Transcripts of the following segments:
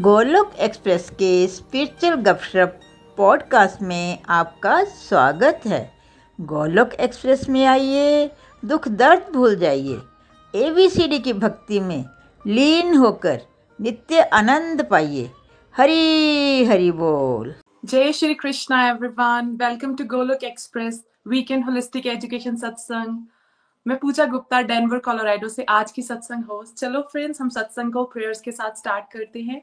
Golok express के spiritual गपशप podcast में आपका स्वागत है। गोलोक एक्सप्रेस में आइए, दुख दर्द भूल जाइए। एबीसीडी की भक्ति में लीन होकर नित्य आनंद पाइए। हरी हरी बोल। जय Shri Krishna everyone welcome to Golok express weekend holistic education सत्संग मैं पूजा गुप्ता डेनवर कोलोराडो से आज की सत्संग होस्ट चलो फ्रेंड्स हम सत्संग को प्रेयर्स के साथ स्टार्ट करते हैं।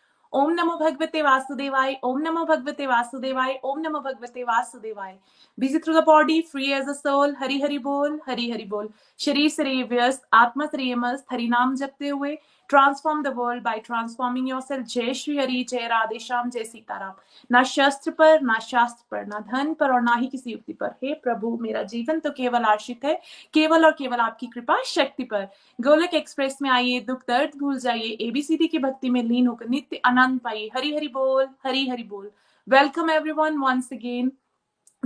ओम नमो भगवते वासुदेवाय, ओम नमो भगवते वासुदेवाय, ओम नमो भगवते वासुदेवाय। Busy through the body free as a soul Hari Hari बोल, हरि हरि बोल। शरीर से व्यस्त, आत्मा से मस्त, हरि नाम जपते हुए transform the world by transforming yourself जय श्री हरि जय राधे श्याम जय सीताराम ना शस्त्र पर ना शास्त्र पर ना धन पर और ना ही किसी युक्ति पर हे प्रभु मेरा जीवन तो केवल आश्रित है केवल और केवल आपकी कृपा शक्ति पर गोलक एक्सप्रेस में आइए दुख दर्द भूल जाइए एबीसीडी की भक्ति में लीन होकर नित्य आनंद पाइए हरि हरि बोल हरि हरि बोल वेलकम एवरीवन वंस अगेन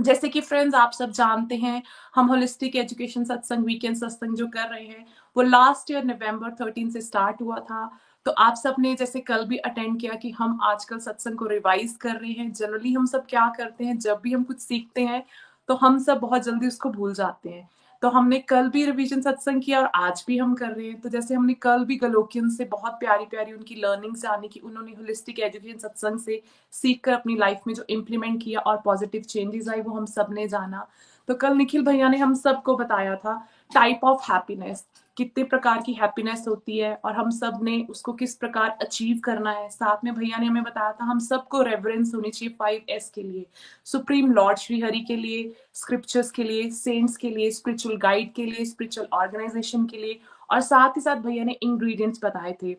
जैसे कि फ्रेंड्स आप सब जानते हैं, हम होलिस्टिक एजुकेशन सत्संग वीकेंड सत्संग जो कर रहे हैं वो लास्ट ईयर नवंबर 13 से स्टार्ट हुआ था। तो आप सबने जैसे कल भी अटेंड किया कि हम आजकल सत्संग को रिवाइज कर रहे हैं। जनरली हम सब क्या करते हैं, जब भी हम कुछ सीखते हैं तो हम सब बहुत जल्दी उसको भूल जाते हैं। तो हमने कल भी रिवीजन सत्संग किया और आज भी हम कर रहे हैं। तो जैसे हमने कल भी गलोकियन से बहुत प्यारी प्यारी उनकी लर्निंग से आने की उन्होंने होलिस्टिक एजुकेशन सत्संग से सीख कर अपनी लाइफ में जो इम्प्लीमेंट किया और पॉजिटिव चेंजेस आई वो हम सबने जाना। तो कल निखिल भैया ने हम सबको बताया था टाइप ऑफ़ हैप्पीनेस कितने प्रकार की हैप्पीनेस होती है और हम सबने उसको किस प्रकार अचीव करना है। साथ में भैया ने हमें बताया था, हम सबको रेवरेंस होनी चाहिए फाइव एस के लिए। सुप्रीम लॉर्ड श्री हरि के लिए स्क्रिप्चर्स के लिए सेंट्स के लिए स्पिरिचुअल गाइड के लिए स्पिरिचुअल ऑर्गेनाइजेशन के लिए। और साथ ही साथ भैया ने इंग्रेडिएंट्स बताए थे।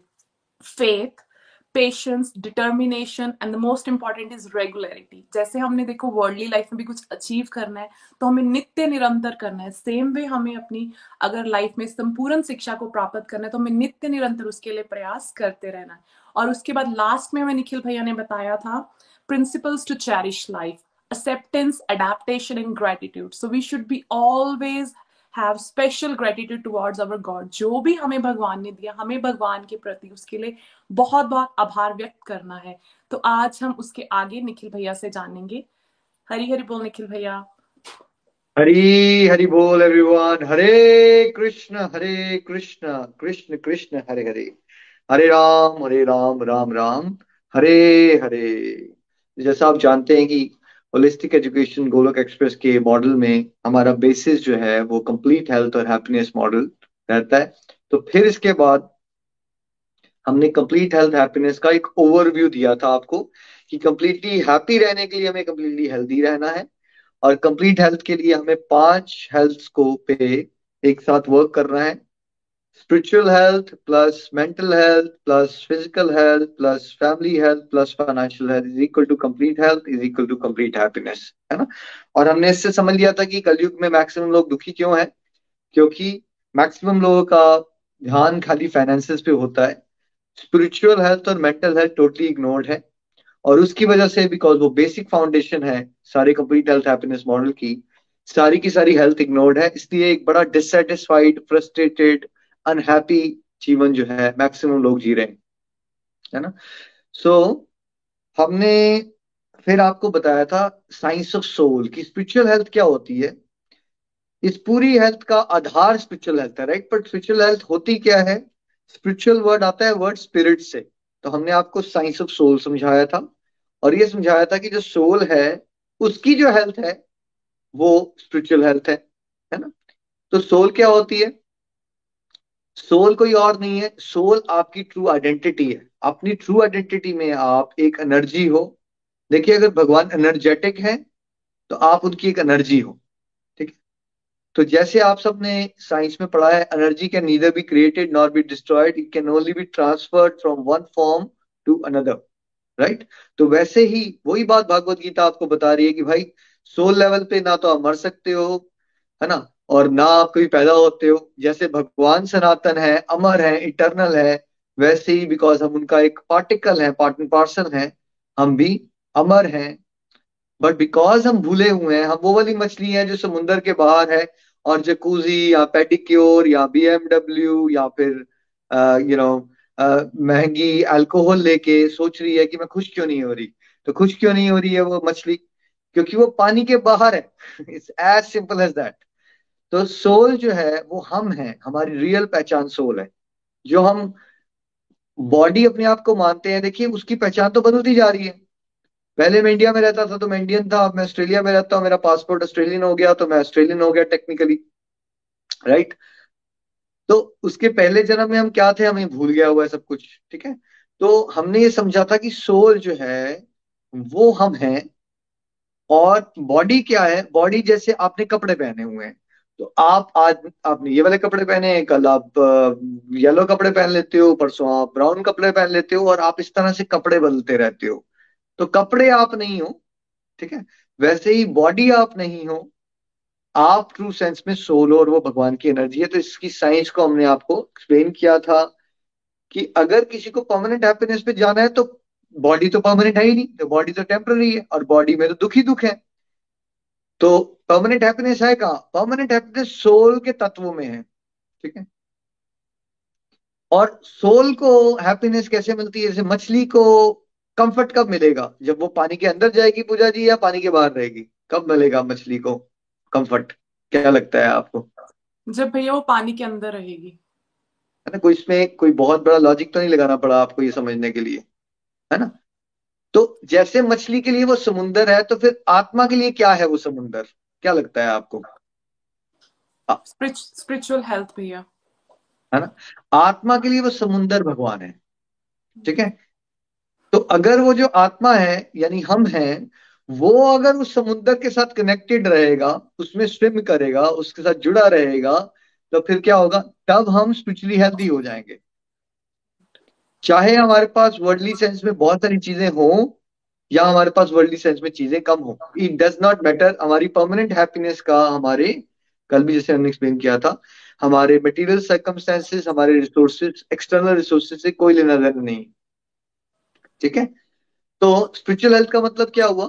Faith patience determination and the most important is regularity जैसे हमने देखो वर्ल्डली लाइफ में भी कुछ अचीव करना है तो हमें नित्य निरंतर करना है। सेम वे हमें अपनी अगर लाइफ में संपूर्ण शिक्षा को प्राप्त करना है तो हमें नित्य निरंतर उसके लिए प्रयास करते रहना है। और उसके बाद लास्ट में हमें निखिल भैया ने बताया था principles to cherish life acceptance, adaptation, and gratitude. So we should be always have special gratitude towards our God जो भी हमें भगवान ने दिया, हमें भगवान के प्रति उसके लिए बहुत बहुत आभार व्यक्त करना है। तो आज हम उसके आगे निखिल भैया से जानेंगे। हरी हरी बोल निखिल भैया। हरी हरी बोल एवरीवन हरे कृष्ण हरे कृष्ण। कृष्ण कृष्ण, हरे हरे। हरे राम हरे राम राम राम। हरे हरे। जैसा आप जानते हैं कि होलिस्टिक एजुकेशन गोलक एक्सप्रेस के मॉडल में हमारा बेसिस जो है वो कंप्लीट हेल्थ और हैप्पीनेस मॉडल रहता है। तो फिर इसके बाद हमने कंप्लीट हेल्थ हैप्पीनेस का एक ओवरव्यू दिया था आपको कि कंप्लीटली हैप्पी रहने के लिए हमें कंप्लीटली हेल्दी रहना है और कंप्लीट हेल्थ के लिए हमें पाँच हेल्थ को पे एक साथ वर्क करना है। Spiritual health plus mental health plus physical health plus family health plus financial health is equal to complete health is equal to complete happiness, है ना? और हमने इससे समझ लिया था कि कलयुग में मैक्सिमम लोग दुखी क्यों है? क्योंकि मैक्सिमम लोगों का ध्यान खाली फाइनेंसेस पे होता है। स्पिरिचुअल हेल्थ और मेंटल हेल्थ टोटली इग्नोर्ड है। और उसकी वजह से बिकॉज़ वो बेसिक फाउंडेशन है सारे कंप्लीट हेल्थ हैप्पीनेस मॉडल की, सारी की सारी हेल्थ इग्नोर्ड है। इसलिए एक बड़ा डिससेटिस्फाइड फ्रस्ट्रेटेड अनहैप्पी जीवन जो है मैक्सिमम लोग जी रहे हैं है ना? सो so, हमने फिर आपको बताया था साइंस ऑफ़ सोल की स्पिरिचुअल हेल्थ क्या होती है? इस पूरी हेल्थ का आधार स्पिरिचुअल हेल्थ है राइट बट स्पिरिचुअल हेल्थ होती क्या है? स्पिरिचुअल वर्ड आता है वर्ड स्पिरिट से। तो हमने आपको साइंस ऑफ़ सोल समझाया था और ये समझाया था कि जो सोल है उसकी जो हेल्थ है वो स्पिरिचुअल हेल्थ है है ना? तो सोल क्या होती है? सोल कोई और नहीं है सोल आपकी ट्रू आइडेंटिटी है। अपनी ट्रू आइडेंटिटी में आप एक एनर्जी हो। देखिए, अगर भगवान एनर्जेटिक है तो आप उनकी एक एनर्जी हो। ठीक है? तो जैसे आप सबने साइंस में पढ़ा है energy can neither be created nor be destroyed it can only be transferred from one form to another right तो वैसे ही वही बात भागवत गीता आपको बता रही है कि भाई सोल लेवल पे ना तो आप मर सकते हो, है ना? और ना आप कभी पैदा होते हो। जैसे भगवान सनातन है, अमर है इटर्नल है, वैसे ही बिकॉज़ हम उनका एक पार्टिकल है पार्ट एंड पार्सल है, हम भी अमर हैं। बट बिकॉज़ हम भूले हुए हैं, हम वो वाली मछली हैं जो समुंदर के बाहर है, और जकूजी या पेडिक्योर या बीएमडब्ल्यू या फिर यू नो महँगी अल्कोहल लेके सोच रही है कि मैं खुश क्यों नहीं हो रही? तो खुश क्यों नहीं हो रही है वो मछली? क्योंकि वो पानी के बाहर है। It's as simple as that तो सोल जो है, वो हम हैं, हमारी रियल पहचान सोल है। जो हम बॉडी अपने आप को मानते हैं, देखिए, उसकी पहचान तो बदलती जा रही है। पहले मैं इंडिया में रहता था तो मैं इंडियन था, अब मैं ऑस्ट्रेलिया में रहता हूँ, मेरा पासपोर्ट ऑस्ट्रेलियन हो गया तो मैं ऑस्ट्रेलियन हो गया टेक्निकली राइट तो उसके पहले जन्म में हम क्या थे, हमें भूल गया हुआ है सब कुछ, ठीक है? तो हमने ये समझा था कि सोल जो है, वो हम हैं, और बॉडी क्या है? बॉडी जैसे आपने कपड़े पहने हुए हैं। तो आप आज, आपने ये वाले कपड़े पहने हैं, कल आप येलो कपड़े पहन लेते हो, परसों आप ब्राउन कपड़े पहन लेते हो और आप इस तरह से कपड़े बदलते रहते हो। तो कपड़े आप नहीं हो, ठीक है? वैसे ही बॉडी आप नहीं हो, आप ट्रू सेंस में सोल और वो भगवान की एनर्जी है तो इसकी साइंस को हमने आपको एक्सप्लेन किया था कि अगर किसी को परमानेंट हैप्पीनेस पे जाना है तो बॉडी तो परमानेंट है ही नहीं तो बॉडी तो टेम्पररी है और बॉडी में तो दुख ही दुख है। तो परमानेंट हैप्पीनेस है कहा? परमानेंट हैप्पीनेस सोल के तत्वों में है ठीक है? और सोल को हैप्पीनेस कैसे मिलती है? जैसे मछली को कंफर्ट कब मिलेगा? जब वो पानी के अंदर जाएगी पूजा जी या पानी के बाहर रहेगी? कब मिलेगा मछली को कंफर्ट क्या लगता है आपको? जब भैया वो पानी के अंदर रहेगी। है ना कोई इसमें कोई बहुत बड़ा लॉजिक तो नहीं लगाना पड़ा आपको ये समझने के लिए? है ना? तो जैसे मछली के लिए वो समुंदर है तो फिर आत्मा के लिए क्या है वो समुंदर? क्या लगता है आपको? स्पिरिचुअल हेल्थ भैया। है ना? आत्मा के लिए वो समुंदर भगवान है। ठीक है? तो अगर वो जो आत्मा है यानी हम हैं वो अगर उस समुद्र के साथ कनेक्टेड रहेगा उसमें स्विम करेगा उसके साथ जुड़ा रहेगा तो फिर क्या होगा? तब हम स्पिरिचुअली हेल्थी हो जाएँगे। चाहे हमारे पास वर्ल्डली सेंस में बहुत सारी चीज़ें हो या हमारे पास वर्ल्डली सेंस में चीज़ें कम हो इट डज नॉट मैटर हमारी परमानेंट हैप्पीनेस का हमारे, कल भी जैसे हमने एक्सप्लेन किया था, हमारे मटेरियल सर्कमस्टेंसेस हमारे रिसोर्सेज एक्सटर्नल रिसोर्सेज से कोई लेना देना नहीं। ठीक है? तो स्पिरिचुअल हेल्थ का मतलब क्या हुआ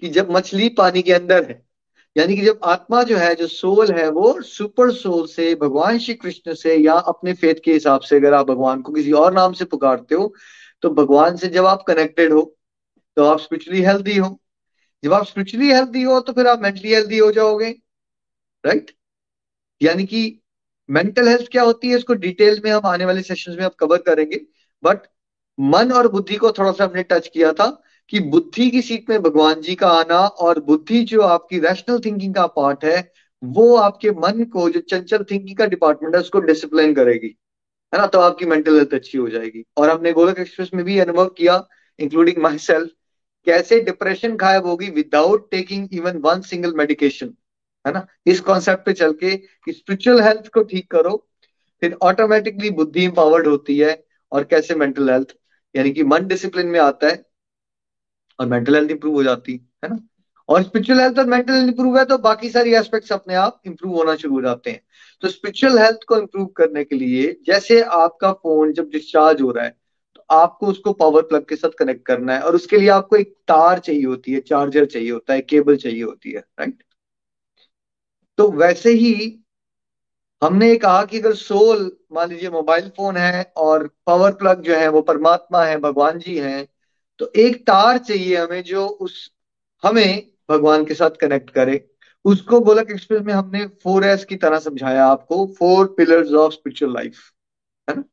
कि जब मछली पानी के अंदर है यानी कि जब आत्मा जो है, जो सोल है, वो सुपर सोल से, भगवान श्री कृष्ण से या अपने फेथ के हिसाब से अगर आप भगवान को किसी और नाम से पुकारते हो तो भगवान से जब आप कनेक्टेड हो तो आप स्पिरिचुअली हेल्दी हो। जब आप स्पिरिचुअली हेल्दी हो तो फिर आप मेंटली हेल्दी हो जाओगे राइट यानी कि मेंटल हेल्थ क्या होती है, इसको डिटेल में हम आने वाले सेशंस में आप कवर करेंगे बट मन और बुद्धि को थोड़ा सा हमने टच किया था कि बुद्धि की सीट में भगवान जी का आना और बुद्धि जो आपकी रैशनल थिंकिंग का पार्ट है, वो आपके मन को, जो चंचल थिंकिंग का डिपार्टमेंट है, उसको डिसिप्लिन करेगी। है ना? तो आपकी मेंटल हेल्थ अच्छी हो जाएगी। और हमने गोलक एक्सप्रेस में भी अनुभव किया इंक्लूडिंग माई सेल्फ कैसे डिप्रेशन गायब होगी without taking even one single medication है ना? इस कॉन्सेप्ट पे चल के कि स्पिरिचुअल हेल्थ को ठीक करो, फिर ऑटोमेटिकली बुद्धि इंपावर्ड होती है और कैसे मेंटल हेल्थ यानी कि मन डिसिप्लिन में आता है। और मेंटल हेल्थ इंप्रूव हो जाती, है ना? और स्पिरिचुअल हेल्थ और मेंटल हेल्थ इंप्रूव है तो बाकी सारी एस्पेक्ट्स अपने आप इंप्रूव होना शुरू हो जाते हैं। तो स्पिरिचुअल हेल्थ को इंप्रूव करने के लिए जैसे आपका फ़ोन जब डिस्चार्ज हो रहा है तो आपको उसको पावर प्लग के साथ कनेक्ट करना है और उसके लिए आपको एक तार चाहिए होती है चार्जर चाहिए होता है केबल चाहिए होती है राइट तो वैसे ही हमने कहा कि अगर सोल मान लीजिए मोबाइल फ़ोन है और पावर प्लग जो है वो परमात्मा है, भगवान जी हैं तो एक तार चाहिए हमें जो उस, हमें भगवान के साथ कनेक्ट करे। उसको गोलक एक्सप्रेस में हमने फोर एस की तरह समझाया आपको four pillars of spiritual life है ना?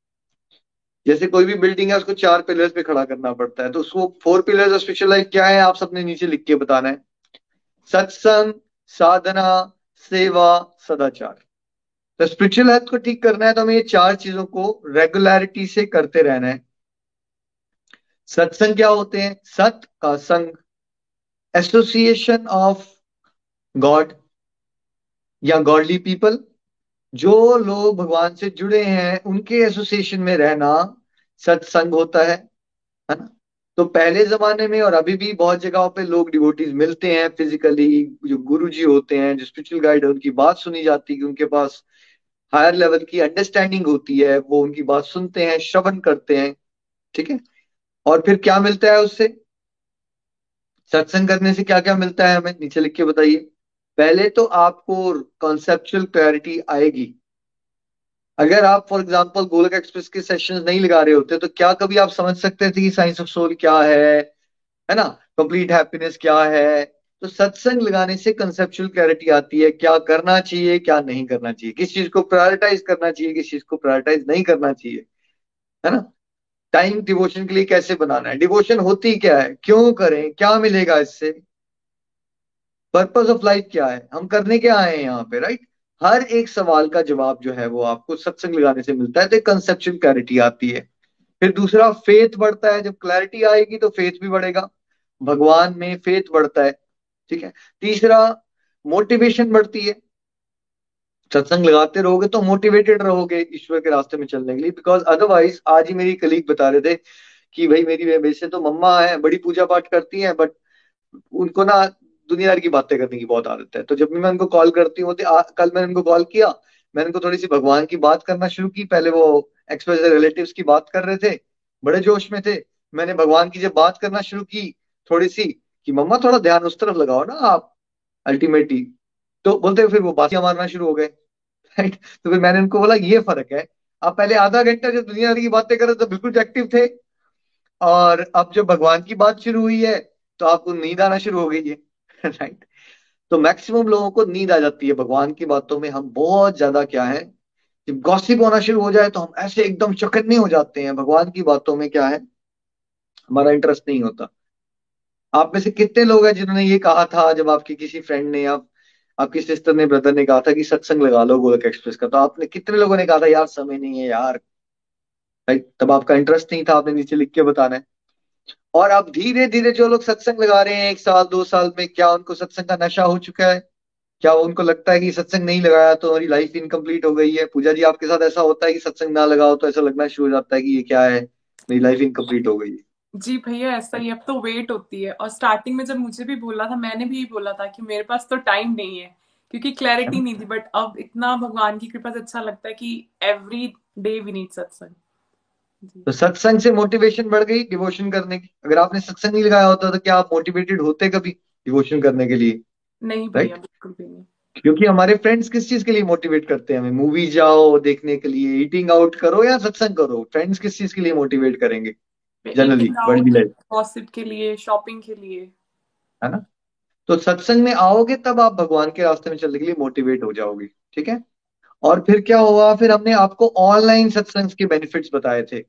जैसे कोई भी बिल्डिंग है, उसको चार पिलर्स पे खड़ा करना पड़ता है। तो उसको four pillars of spiritual life क्या है? आप सबने नीचे लिख के बताना है। सत्संग, साधना, सेवा, सदाचार। तो स्पिरिचुअल हेल्थ को ठीक करना है तो हमें ये चार चीज़ों को रेगुलरिटी से करते रहना है। सत्संग क्या होते हैं? सत का संग। एसोसिएशन ऑफ़ गॉड या गॉडली पीपल जो लोग भगवान से जुड़े हैं, उनके एसोसिएशन में रहना सत्संग होता है है ना? तो पहले जमाने में और अभी भी बहुत जगहों पे लोग डिवोटीज मिलते हैं फिजिकली जो गुरु जी होते हैं, जो स्पिरिचुअल गाइड है, उनकी बात सुनी जाती है कि उनके पास हायर लेवल की अंडरस्टैंडिंग होती है, वो उनकी बात सुनते हैं, श्रवण करते हैं, ठीक है? और फिर क्या मिलता है उससे? सत्संग करने से क्या क्या मिलता है हमें? नीचे लिख के बताइए। पहले तो आपको कॉन्सेप्चुअल क्लैरिटी आएगी। अगर आप फॉर एग्ज़ाम्पल गोलक एक्सप्रेस के सेशन नहीं लगा रहे होते तो क्या कभी आप समझ सकते थे कि साइंस ऑफ़ सोल क्या है? है ना? कंप्लीट हैप्पीनेस क्या है? तो सत्संग लगाने से कंसेप्चुअल क्लैरिटी आती है, क्या करना चाहिए, क्या नहीं करना चाहिए। किस चीज़ को प्रायोरिटाइज करना चाहिए, किस चीज़ को प्रायोरिटाइज नहीं करना चाहिए। है ना? टाइम डिवोशन के लिए कैसे बनाना है? डिवोशन होती क्या है? क्यों करें? क्या मिलेगा इससे? पर्पज ऑफ़ लाइफ क्या है? हम करने क्या आए हैं यहाँ पे राइट हर एक सवाल का जवाब जो है वो आपको सत्संग लगाने से मिलता है तो कंसेप्शन क्लैरिटी आती है। फिर दूसरा फेथ बढ़ता है। जब क्लैरिटी आएगी तो फेथ भी बढ़ेगा। भगवान में फेथ बढ़ता है, ठीक है? तीसरा मोटिवेशन बढ़ती है। सत्संग लगाते रहोगे तो मोटिवेटेड रहोगे ईश्वर के रास्ते में चलने के लिए। बिकॉज़ अदरवाइज़ आज ही मेरी कलीग बता रहे थे कि भाई मेरी वैसे तो मम्मा है, बड़ी पूजा पाठ करती हैं बट उनको ना दुनियादारी की बातें करने की बहुत आदत है। तो जब भी मैं उनको कॉल करती हूँ कल मैंने उनको कॉल किया। मैंने उनको थोड़ी सी भगवान की बात करना शुरू की। पहले वो एक्सप्रेस रिलेटिव की बात कर रहे थे, बड़े जोश में थे। मैंने भगवान की जब बात करना शुरू की, थोड़ी सी कि, मम्मा, थोड़ा ध्यान उस तरफ़ लगाओ ना आप अल्टीमेटली तो बोलते फिर वो बातियाँ मारना शुरू हो गए। राइट तो फिर मैंने उनको बोला, ये फ़र्क है। आप पहले आधा घंटा जब दुनियादारी की बातें कर रहे तो बिल्कुल एक्टिव थे। और अब जब भगवान की बात शुरू हुई है तो आपको नींद आना शुरू हो गई है राइट तो मैक्सिमम लोगों को नींद आ जाती है। भगवान की बातों में हम बहुत ज़्यादा क्या है? जब गॉसिप होना शुरू हो जाए तो हम ऐसे एकदम चौकन्ने हो जाते हैं। भगवान की बातों में क्या है? हमारा इंटरेस्ट नहीं होता। आप में से कितने लोग हैं जिन्होंने ये कहा था, जब आपकी किसी फ्रेंड ने या आपकी सिस्टर ने ब्रदर ने कहा था कि सत्संग लगा लो गोलक एक्सप्रेस का? तो आपने कितने लोगों ने कहा था, यार, समय नहीं है, यार। राइट तब आपका इंटरेस्ट नहीं था, आपने नीचे लिख के बताना है। और अब धीरे धीरे जो लोग सत्संग लगा रहे हैं, एक साल, दो साल में, क्या उनको सत्संग का नशा हो चुका है? क्या उनको लगता है कि सत्संग नहीं लगाया तो हमारी लाइफ इनकम्प्लीट हो गई है? पूजा जी, आपके साथ ऐसा होता है कि सत्संग ना लगाओ तो ऐसा लगना शुरू हो जाता है कि ये क्या है? मेरी लाइफ इनकम्प्लीट हो गई है। जी भैया ऐसा ही अब तो वेट होती है। और स्टार्टिंग में जब मुझे भी बोला था मैंने भी बोला था कि मेरे पास तो टाइम नहीं है क्योंकि क्लैरिटी नहीं थी बट अब इतना भगवान की कृपा से अच्छा लगता है कि एवरी डे वी नीड सत्संग तो सत्संग से मोटिवेशन बढ़ गई डिवोशन करने की। अगर आपने सत्संग नहीं लगाया होता तो क्या आप मोटिवेटेड होते कभी डिवोशन करने के लिए? नहीं भैया बिल्कुल भी नहीं। क्योंकि हमारे फ्रेंड्स किस चीज़ के लिए मोटिवेट करते हैं? हमें मूवी जाओ देखने के लिए ईटिंग आउट करो या सत्संग करो? फ्रेंड्स किस चीज़ के लिए मोटिवेट करेंगे? जनरली बड़ी लाइफ के लिए शॉपिंग के लिए। है ना? तो सत्संग में आओगे तब आप भगवान के रास्ते में चलने के लिए मोटिवेट हो जाओगे ठीक है? और फिर क्या हुआ फिर हमने आपको ऑनलाइन सत्संग के बेनिफिट्स बताए थे।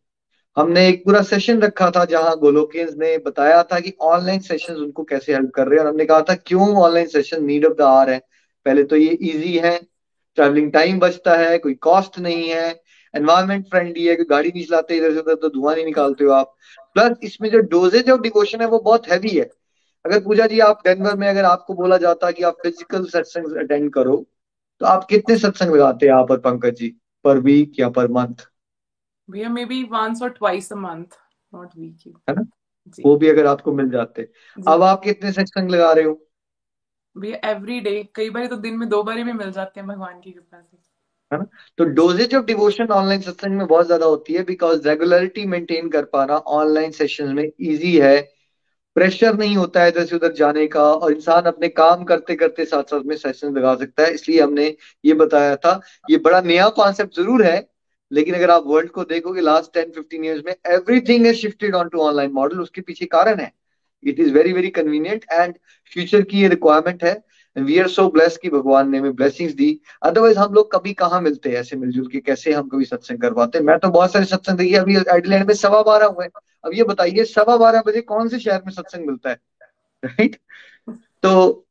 हमने एक पूरा सेशन रखा था जहाँ गोलोकियंस ने बताया था कि ऑनलाइन सेशन उनको कैसे हेल्प कर रहे हैं। और हमने कहा था क्यों online session need of the hour है? पहले तो ये इजी है ट्रैवलिंग टाइम बचता है कोई कॉस्ट नहीं है एनवायरमेंट फ्रेंडली है कोई गाड़ी नहीं चलाते इधर से उधर तो धुआँ नहीं निकालते हो आप। प्लस इसमें जो डोजेज ऑफ़ डिवोशन है वो बहुत हैवी है। अगर पूजा जी आप डेनवर में अगर आपको बोला जाता कि आप फ़िज़िकल सत्संग अटेंड करो तो आप कितने सत्संग लगाते हैं आप और पंकज जी? पर वीक या पर मंथ भैया मे बी वंस और twice a month not week है ना? वो भी अगर आपको मिल जाते। अब आप कितने सत्संग लगा रहे हो? भैया एवरी डे कई बार तो दिन में दो बार भी मिल जाते हैं भगवान की कृपा से। है ना? तो डोजेज ऑफ़ डिवोशन ऑनलाइन सत्संग में बहुत ज़्यादा होती है बिकॉज़ रेगुलरिटी मेंटेन कर पाना ऑनलाइन सेशन में इजी है। प्रेशर नहीं होता है इधर से उधर जाने का और इंसान अपने काम करते करते साथ साथ में सेशन लगा सकता है। इसलिए हमने ये बताया था। ये बड़ा नया कॉन्सेप्ट ज़रूर है, लेकिन अगर आप वर्ल्ड को देखोगे लास्ट टेन फिफ्टीन ईयर्स में everything is shifted on to online model उसके पीछे कारण है। It is very very convenient and future की ये रिक्वायरमेंट है। वी आर सो ब्लेस की भगवान ने हमें ब्लेसिंग्स दी। अदरवाइज़ हम लोग कभी कहाँ मिलते हैं ऐसे मिलजुल के? कैसे हम कभी सत्संग करवाते मैं तो बहुत सारे सत्संग देखिए, अभी आइडलैंड में सवा बारह हुए अब ये बताइए, सवा बारह बजे कौन से शहर में सत्संग मिलता है? राइट तो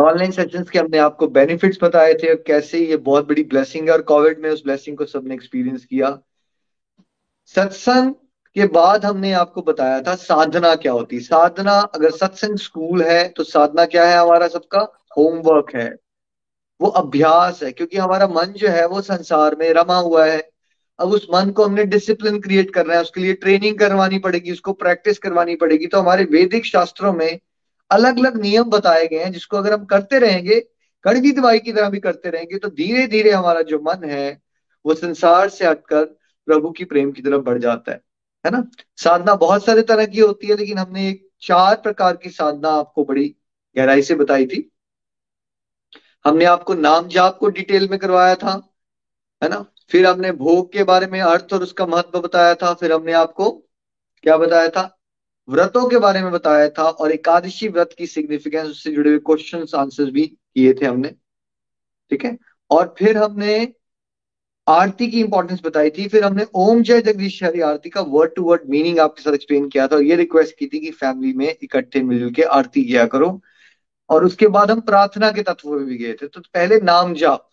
ऑनलाइन सेशंस के हमने आपको बेनिफिट्स बताए थे और कैसे ये बहुत बड़ी ब्लेसिंग है और कोविड में उस ब्लेसिंग को सबने एक्सपीरियंस किया। सत्संग के बाद हमने आपको बताया था साधना क्या होती साधना, अगर सत्संग स्कूल है तो साधना क्या है हमारा सबका? होमवर्क है। वो अभ्यास है, क्योंकि हमारा मन जो है, वो संसार में रमा हुआ है। अब उस मन को हमने डिसिप्लिन क्रिएट करना है, उसके लिए ट्रेनिंग करवानी पड़ेगी, उसको प्रैक्टिस करवानी पड़ेगी। तो हमारे वैदिक शास्त्रों में अलग अलग नियम बताए गए हैं, जिसको अगर हम करते रहेंगे, कड़वी दवाई की तरह भी करते रहेंगे तो धीरे धीरे हमारा जो मन है, वो संसार से हटकर प्रभु की प्रेम की तरफ़ बढ़ जाता है। है ना? साधना बहुत सारे तरह की होती है, लेकिन हमने एक चार प्रकार की साधना आपको बड़ी गहराई से बताई थी। हमने आपको नाम जाप को डिटेल में करवाया था, है ना? फिर हमने भोग के बारे में अर्थ और उसका महत्व बताया था, फिर हमने आपको क्या बताया था? व्रतों के बारे में बताया था, और एकादशी व्रत की सिग्निफिकेंस उससे जुड़े हुए क्वेश्चन आंसर भी किए थे हमने, ठीक है? और फिर हमने आरती की इंपॉर्टेंस बताई थी। फिर हमने ओम जय जगदीश हरी आरती का वर्ड टू वर्ड मीनिंग आपके साथ एक्सप्लेन किया था और ये रिक्वेस्ट की थी कि फैमिली में इकट्ठे मिलजुल के आरती किया करो। और उसके बाद हम प्रार्थना के तत्व में भी गए थे। तो पहले नाम जाप।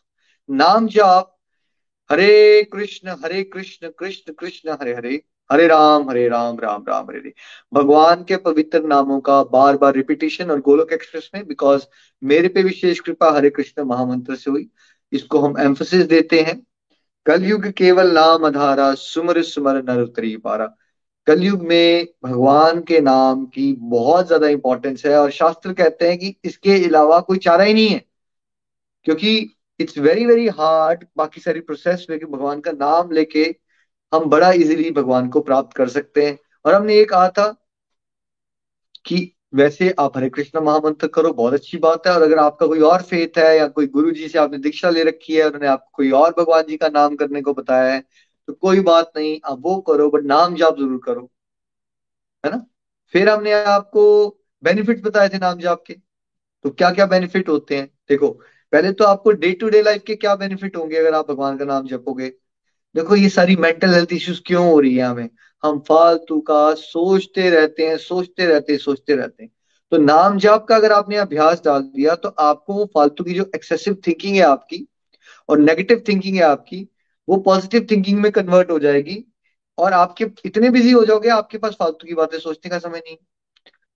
नाम जाप, हरे कृष्ण हरे कृष्ण कृष्ण कृष्ण, हरे हरे हरे राम हरे राम राम राम, हरे हरे। भगवान के पवित्र नामों का बार बार रिपीटेशन और गोलोक एक्सप्रेस में बिकॉज़ मेरे पे विशेष कृपा हरे कृष्ण महामंत्र से हुई। इसको हम एम्फोसिस देते हैं। कलयुग केवल नाम अधारा, सुमर सुमर नर उतरी पारा। कलयुग में भगवान के नाम की बहुत ज़्यादा इंपॉर्टेंस है और शास्त्र कहते हैं कि इसके अलावा कोई चारा ही नहीं है। क्योंकि इट्स वेरी वेरी हार्ड बाकी सारी प्रोसेस में कि भगवान का नाम लेके हम बड़ा इजीली भगवान को प्राप्त कर सकते हैं। और हमने ये कहा था कि वैसे आप हरे कृष्ण महामंत्र करो, बहुत अच्छी बात है। और अगर आपका कोई और फेथ है या कोई गुरु जी से आपने दीक्षा ले रखी है, उन्होंने आपको कोई और भगवान जी का नाम करने को बताया है तो कोई बात नहीं, आप वो करो बट नाम जाप ज़रूर करो। है ना? फिर हमने आपको बेनिफिट बताए थे नाम जाप के। तो क्या क्या बेनिफिट होते हैं? देखो, पहले तो आपको डे टू डे लाइफ के क्या बेनिफिट होंगे अगर आप भगवान का नाम जपोगे? देखो, ये सारी मेंटल हेल्थ इश्यूज़ क्यों हो रही है हमें? हम फालतू का सोचते रहते हैं, सोचते रहते हैं, सोचते रहते हैं। तो नाम जाप का अगर आपने अभ्यास डाल दिया तो आपको वो फालतू की जो एक्सेसिव थिंकिंग है आपकी और नेगेटिव थिंकिंग है आपकी, वो पॉजिटिव थिंकिंग में कन्वर्ट हो जाएगी और आपके इतने बिज़ी हो जाओगे, आपके पास फालतू की बातें सोचने का समय नहीं।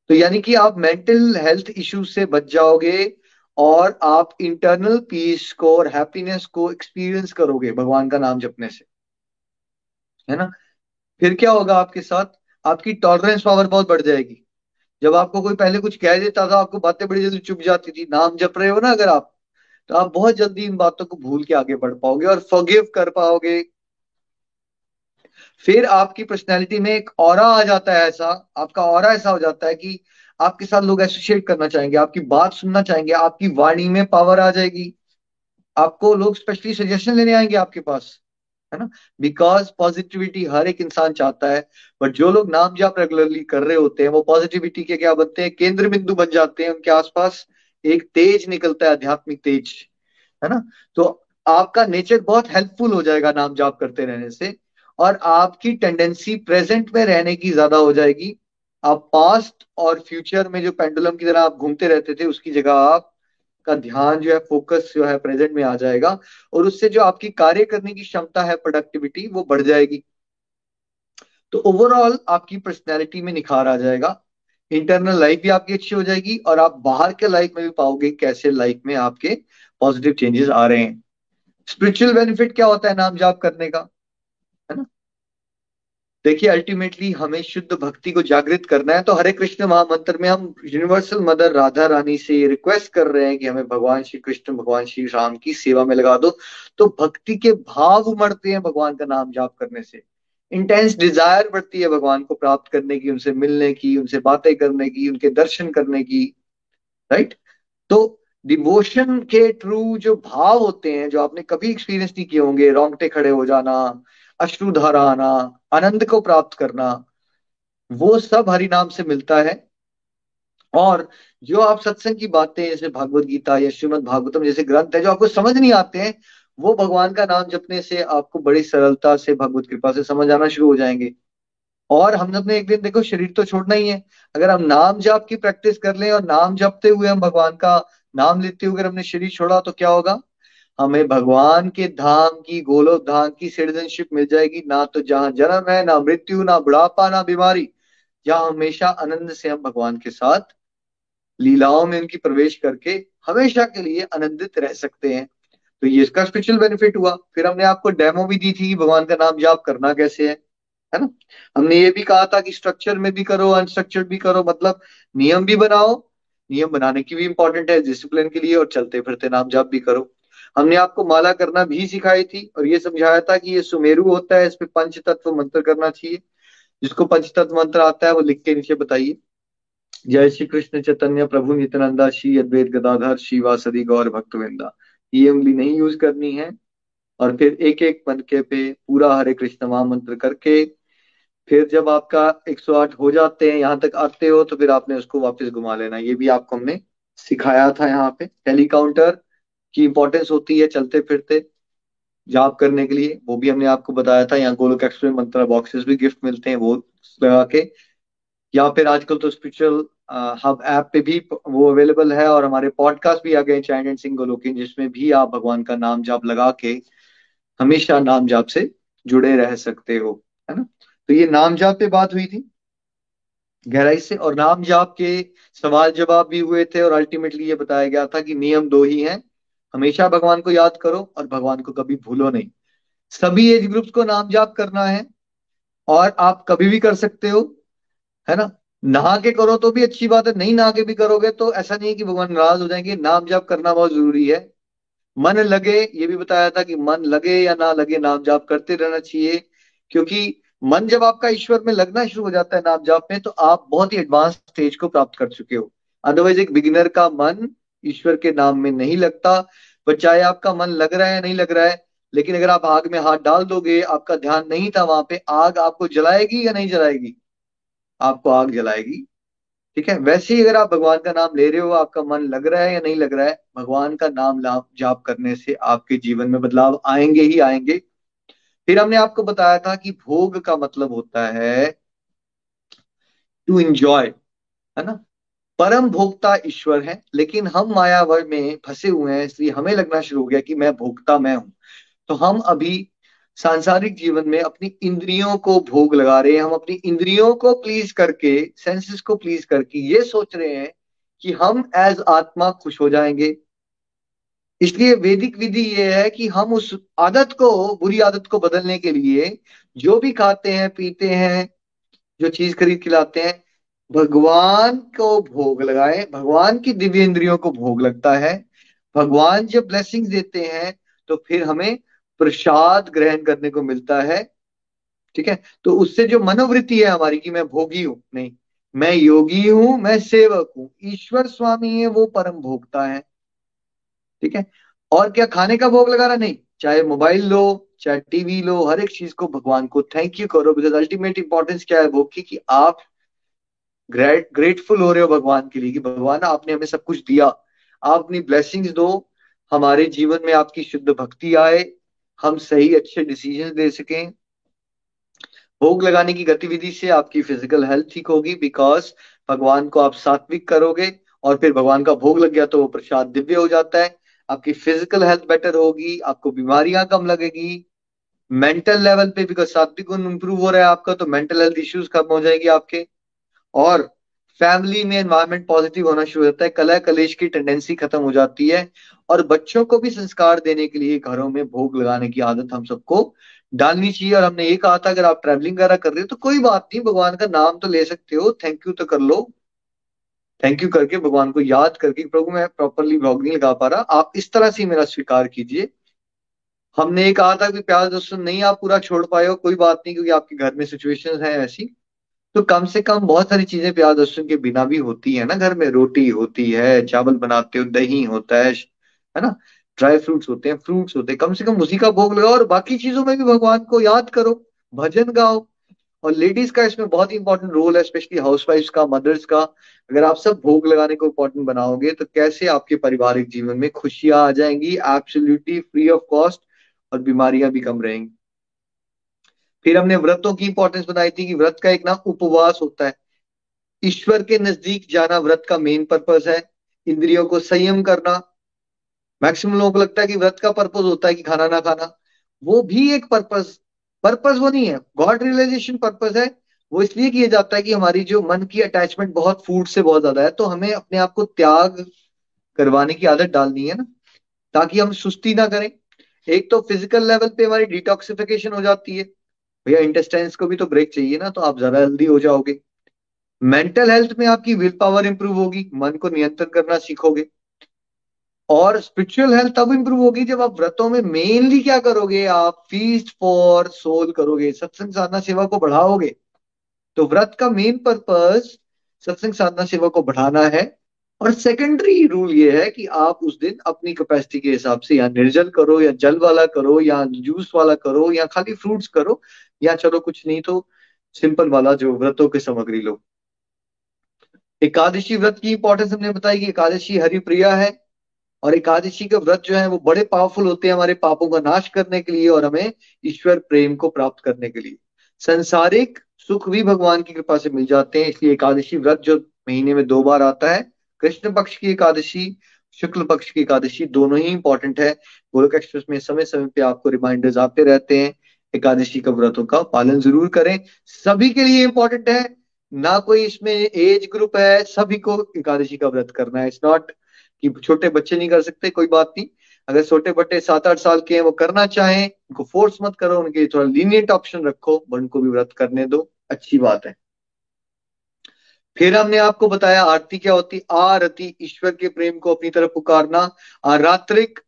तो यानी कि आप मेंटल हेल्थ इश्यूज़ से बच जाओगे और आप इंटरनल पीस को और हैप्पीनेस को एक्सपीरियंस करोगे भगवान का नाम जपने से। है ना? फिर क्या होगा आपके साथ? आपकी टॉलरेंस पावर बहुत बढ़ जाएगी। जब आपको कोई पहले कुछ कह देता था, आपको बातें बड़ी जल्दी चुप जाती थी। नाम जप रहे हो ना अगर आप तो आप बहुत जल्दी इन बातों को भूल के आगे बढ़ पाओगे और फॉरगिव कर पाओगे। फिर आपकी पर्सनैलिटी में एक और आ जाता है ऐसा। आपका और ऐसा हो जाता है कि आपके साथ लोग एसोसिएट करना चाहेंगे, आपकी बात सुनना चाहेंगे, आपकी वाणी में पावर आ जाएगी। आपको लोग स्पेशली सजेशन लेने आएँगे आपके पास। है ना? बिकॉज़ पॉजिटिविटी हर एक इंसान चाहता है बट जो लोग नाम जाप रेगुलरली कर रहे होते हैं, वो पॉजिटिविटी के क्या बनते हैं? केंद्र बिंदु बन जाते हैं उनके आसपास। एक तेज निकलता है, आध्यात्मिक तेज, है ना? तो आपका नेचर बहुत हेल्पफुल हो जाएगा नाम जाप करते रहने से, और आपकी टेंडेंसी प्रेजेंट में रहने की ज़्यादा हो जाएगी। आप पास्ट और फ्यूचर में जो पेंडुलम की तरह आप घूमते रहते थे, उसकी जगह आप का ध्यान जो है फोकस जो है प्रेजेंट में आ जाएगा और उससे जो आपकी कार्य करने की क्षमता है प्रोडक्टिविटी वो बढ़ जाएगी। तो ओवरऑल आपकी पर्सनैलिटी में निखार आ जाएगा। इंटरनल लाइफ भी आपकी अच्छी हो जाएगी और आप बाहर के लाइफ में भी पाओगे कैसे लाइफ में आपके पॉजिटिव चेंजेस आ रहे हैं। स्पिरिचुअल बेनिफिट क्या होता है नाम जाप करने का? है ना? देखिए अल्टीमेटली हमें शुद्ध भक्ति को जागृत करना है तो हरे कृष्ण महामंत्र में हम यूनिवर्सल मदर राधा रानी से रिक्वेस्ट कर रहे हैं कि हमें भगवान श्री कृष्ण, भगवान श्री राम की सेवा में लगा दो। तो भक्ति के भाव उमड़ते हैं भगवान का नाम जाप करने से। इंटेंस डिज़ायर बढ़ती है भगवान को प्राप्त करने की, उनसे मिलने की, उनसे बातें करने की, उनके दर्शन करने की राइट तो डिवोशन के थ्रू जो भाव होते हैं, जो आपने कभी एक्सपीरियंस नहीं किए होंगे, रोंगटे खड़े हो जाना अश्रुधारा आना आनंद को प्राप्त करना, वो सब हरि नाम से मिलता है। और जो आप सत्संग की बातें, जैसे भागवत गीता या श्रीमद भागवतम जैसे ग्रंथ है, जो आपको समझ नहीं आते हैं, वो भगवान का नाम जपने से आपको बड़ी सरलता से, भगवत कृपा से समझ आना शुरू हो जाएँगे। और हम अपने एक दिन, देखो, शरीर तो छोड़ना ही है। अगर हम नाम जाप की प्रैक्टिस कर लें और नाम जपते हुए हम भगवान का नाम लेते हुए अगर हमने शरीर छोड़ा तो क्या होगा? हमें भगवान के धाम की, गोलोक धाम की सिटीजनशिप मिल जाएगी। ना तो जहाँ जन्म है, ना मृत्यु, ना बुढ़ापा, ना बीमारी। जहाँ हमेशा आनंद से हम भगवान के साथ लीलाओं में उनकी प्रवेश करके हमेशा के लिए आनंदित रह सकते हैं। तो ये इसका स्पेशल बेनिफिट हुआ। फिर हमने आपको डेमो भी दी थी, भगवान का नाम जाप करना कैसे है है ना? हमने ये भी कहा था कि स्ट्रक्चर में भी करो अनस्ट्रक्चर्ड भी करो मतलब नियम भी बनाओ। नियम बनाने की भी इंपॉर्टेंट है डिसिप्लिन के लिए, और चलते फिरते नाम जाप भी करो। हमने आपको माला करना भी सिखाई थी और ये समझाया था कि ये सुमेरु होता है, इस पे पंच तत्व मंत्र करना चाहिए। जिसको पंच तत्व मंत्र आता है वो लिख के नीचे बताइए। जय श्री कृष्ण चैतन्य प्रभु नित्यानंदा श्री अद्वैत गदाधर शिवासदी गौर भक्तविंदा ये उंगली नहीं यूज़ करनी है और फिर एक एक मनके पे पूरा हरे कृष्ण महामंत्र करके फिर जब आपका 108 हो जाते हैं, यहाँ तक आते हो तो फिर आपने उसको वापस घुमा लेना। ये भी आपको हमने सिखाया था यहाँ पे। टेलीकाउंटर की इंपॉर्टेंस होती है चलते फिरते जाप करने के लिए। वो भी हमने आपको बताया था, यहाँ गोलोक एक्सप्रेस मंत्रा बॉक्सेस भी गिफ्ट मिलते हैं, वो लगा के। या फिर आजकल तो स्पिरिचुअल हब ऐप पे भी वो अवेलेबल है और हमारे पॉडकास्ट भी आ गए चैन एंड सिंह गोलोकिन, जिसमें भी आप भगवान का नाम जाप लगा के हमेशा नाम जाप से जुड़े रह सकते हो, है ना? तो ये नाम जाप पे बात हुई थी, गहराई से। और नाम जाप के सवाल जवाब भी हुए थे और अल्टीमेटली ये बताया गया था कि नियम दो ही हैं हमेशा भगवान को याद करो और भगवान को कभी भूलो नहीं। सभी एज ग्रुप्स को नाम जाप करना है और आप कभी भी कर सकते हो, है ना? नहा के करो तो भी अच्छी बात है, नहीं नहा के भी करोगे तो ऐसा नहीं है कि भगवान नाराज़ हो जाएँगे। नाम जाप करना बहुत ज़रूरी है। मन लगे, ये भी बताया था कि मन लगे या ना लगे नाम जाप करते रहना चाहिए, क्योंकि मन जब आपका ईश्वर में लगना शुरू हो जाता है नाम जाप में तो आप बहुत ही एडवांस स्टेज को प्राप्त कर चुके हो। अदरवाइज़ एक बिगिनर का मन ईश्वर के नाम में नहीं लगता। पर चाहे आपका मन लग रहा है नहीं लग रहा है, लेकिन अगर आप आग में हाथ डाल दोगे, आपका ध्यान नहीं था वहाँ पे, आग आपको जलाएगी या नहीं जलाएगी? आपको आग जलाएगी। ठीक है? वैसे ही अगर आप भगवान का नाम ले रहे हो, आपका मन लग रहा है या नहीं लग रहा है, भगवान का नाम जाप करने से आपके जीवन में बदलाव आएँगे ही आएँगे। फिर हमने आपको बताया था कि भोग का मतलब होता है टू इंजॉय है ना? परम भोक्ता ईश्वर है, लेकिन हम मायावर में फंसे हुए हैं, इसलिए हमें लगना शुरू हो गया कि मैं भोक्ता, मैं हूँ। तो हम अभी सांसारिक जीवन में अपनी इंद्रियों को भोग लगा रहे हैं, हम अपनी इंद्रियों को प्लीज़ करके सेंसेस को प्लीज़ करके ये सोच रहे हैं कि हम एज आत्मा खुश हो जाएँगे। इसलिए वैदिक विधि ये है कि हम उस आदत को, बुरी आदत को बदलने के लिए जो भी खाते हैं, पीते हैं, जो चीज़ खरीद के लाते हैं भगवान को भोग लगाए, भगवान की दिव्य इंद्रियों को भोग लगता है। भगवान जब ब्लेसिंग देते हैं तो फिर हमें प्रसाद ग्रहण करने को मिलता है। ठीक है? तो उससे जो मनोवृत्ति है हमारी कि मैं भोगी हूँ, नहीं, मैं योगी हूँ, मैं सेवक हूँ, ईश्वर स्वामी है, वो परम भोगता है। ठीक है? और क्या खाने का भोग लगाना? नहीं, चाहे मोबाइल लो, चाहे टीवी लो, हर एक चीज़ को भगवान को थैंक यू करो बिकॉज़ अल्टीमेट इंपॉर्टेंस क्या है? भोग की कि आप ग्रेट ग्रेटफुल हो रहे हो भगवान के लिए कि भगवान, आपने हमें सब कुछ दिया। आप अपनी ब्लेसिंग्स दो, हमारे जीवन में आपकी शुद्ध भक्ति आए, हम सही अच्छे डिसीज़न दे सकें। भोग लगाने की गतिविधि से आपकी फ़िज़िकल हेल्थ ठीक होगी बिकॉज़ भगवान को आप सात्विक करोगे और फिर भगवान का भोग लग गया तो वो प्रसाद दिव्य हो जाता है। आपकी फ़िज़िकल हेल्थ बेटर होगी, आपको बीमारियाँ कम लगेगी। मेंटल लेवल पे बिकॉज़ सात्विक गुण इंप्रूव हो रहा है आपका तो मेंटल हेल्थ इश्यूज़ कम हो जाएगी आपके। और फैमिली में एनवायरमेंट पॉजिटिव होना शुरू होता है कला कलेश की टेंडेंसी खत्म हो जाती है और बच्चों को भी संस्कार देने के लिए घरों में भोग लगाने की आदत हम सबको डालनी चाहिए। और हमने ये कहा था, अगर आप ट्रैवलिंग वगैरह कर रहे हो तो कोई बात नहीं, भगवान का नाम तो ले सकते हो थैंक यू तो कर लो। थैंक यू करके भगवान को याद करके, प्रभु मैं प्रॉपरली ब्लॉग नहीं लगा पा रहा, आप इस तरह से मेरा स्वीकार कीजिए। हमने ये कहा था कि प्यार दोस्तों, नहीं आप पूरा छोड़ पाए हो, कोई बात नहीं, क्योंकि आपके घर में सिचुएशन है ऐसी। तो कम से कम बहुत सारी चीज़ें प्याज लहसुन के बिना भी होती है ना घर में। रोटी होती है, चावल बनाते हो, दही होता है है ना? ड्राई फ्रूट्स होते हैं, फ्रूट्स होते हैं। कम से कम उसी का भोग लगाओ और बाकी चीज़ों में भी भगवान को याद करो, भजन गाओ। और लेडीज़ का इसमें बहुत इंपॉर्टेंट रोल है स्पेशली हाउस का मदर्स का। अगर आप सब भोग लगाने को इंपॉर्टेंट बनाओगे तो कैसे आपके पारिवारिक जीवन में खुशियाँ आ जाएँगी? एब्सोल्युटली फ्री ऑफ़ कॉस्ट और बीमारियाँ भी कम रहेंगी। फिर हमने व्रतों की इंपॉर्टेंस बताई थी कि व्रत का एक ना उपवास होता है। ईश्वर के नज़दीक जाना व्रत का मेन पर्पज है। इंद्रियों को संयम करना। मैक्सिमम लोगों को लगता है कि व्रत का पर्पज होता है कि खाना ना खाना। वो भी एक पर्पज पर्पज वो नहीं है। गॉड रियलाइजेशन पर्पज है। वो इसलिए किया जाता है कि हमारी जो मन की अटैचमेंट बहुत फ़ूड से बहुत ज़्यादा है तो हमें अपने आप को त्याग करवाने की आदत डालनी है ना, ताकि हम सुस्ती ना करें। एक तो फ़िज़िकल लेवल पे हमारी डिटॉक्सिफिकेशन हो जाती है। भैया इंटेस्टाइन्स को भी तो ब्रेक चाहिए ना तो आप ज़्यादा हेल्दी हो जाओगे। मेंटल हेल्थ में आपकी विल पावर इंप्रूव होगी, मन को नियंत्रण करना सीखोगे। और स्पिरिचुअल हेल्थ तब इंप्रूव होगी जब आप व्रतों में मेनली क्या करोगे, आप फीस्ट फॉर सोल करोगे, सत्संग साधना सेवा को बढ़ाओगे। तो व्रत का मेन पर्पस सत्संग साधना सेवा को बढ़ाना है। और सेकेंडरी रूल ये है कि आप उस दिन अपनी कैपेसिटी के हिसाब से या निर्जल करो, या जल वाला करो, या जूस वाला करो, या खाली फ्रूट्स करो, या चलो कुछ नहीं तो सिंपल वाला जो व्रतों की सामग्री लो। एकादशी व्रत की इंपॉर्टेंस हमने बताई कि एकादशी हरिप्रिया है और एकादशी का व्रत जो है वो बड़े पावरफुल होते हैं हमारे पापों का नाश करने के लिए और हमें ईश्वर प्रेम को प्राप्त करने के लिए। संसारिक सुख भी भगवान की कृपा से मिल जाते हैं, इसलिए एकादशी व्रत जो महीने में दो बार आता है कृष्ण पक्ष की एकादशी, शुक्ल पक्ष की एकादशी दोनों ही इंपॉर्टेंट है। गोलक एक्सप्रेस में समय समय पे आपको रिमाइंडर्स आते रहते हैं। एकादशी का व्रतों का पालन ज़रूर करें। सभी के लिए इंपॉर्टेंट है। ना कोई इसमें एज ग्रुप है। सभी को एकादशी का व्रत करना है। इट्स नॉट कि छोटे बच्चे नहीं कर सकते, कोई बात नहीं। अगर छोटे बच्चे सात आठ साल के हैं, वो करना चाहें, उनको फोर्स मत करो, उनके थोड़ा लीनियंट ऑप्शन रखो। उनको भी व्रत करने दो। अच्छी बात है। फिर हमने आपको बताया आरती क्या होती, आरती ईश्वर के प्रेम को अपनी तरफ़ पुकारना रात्रिक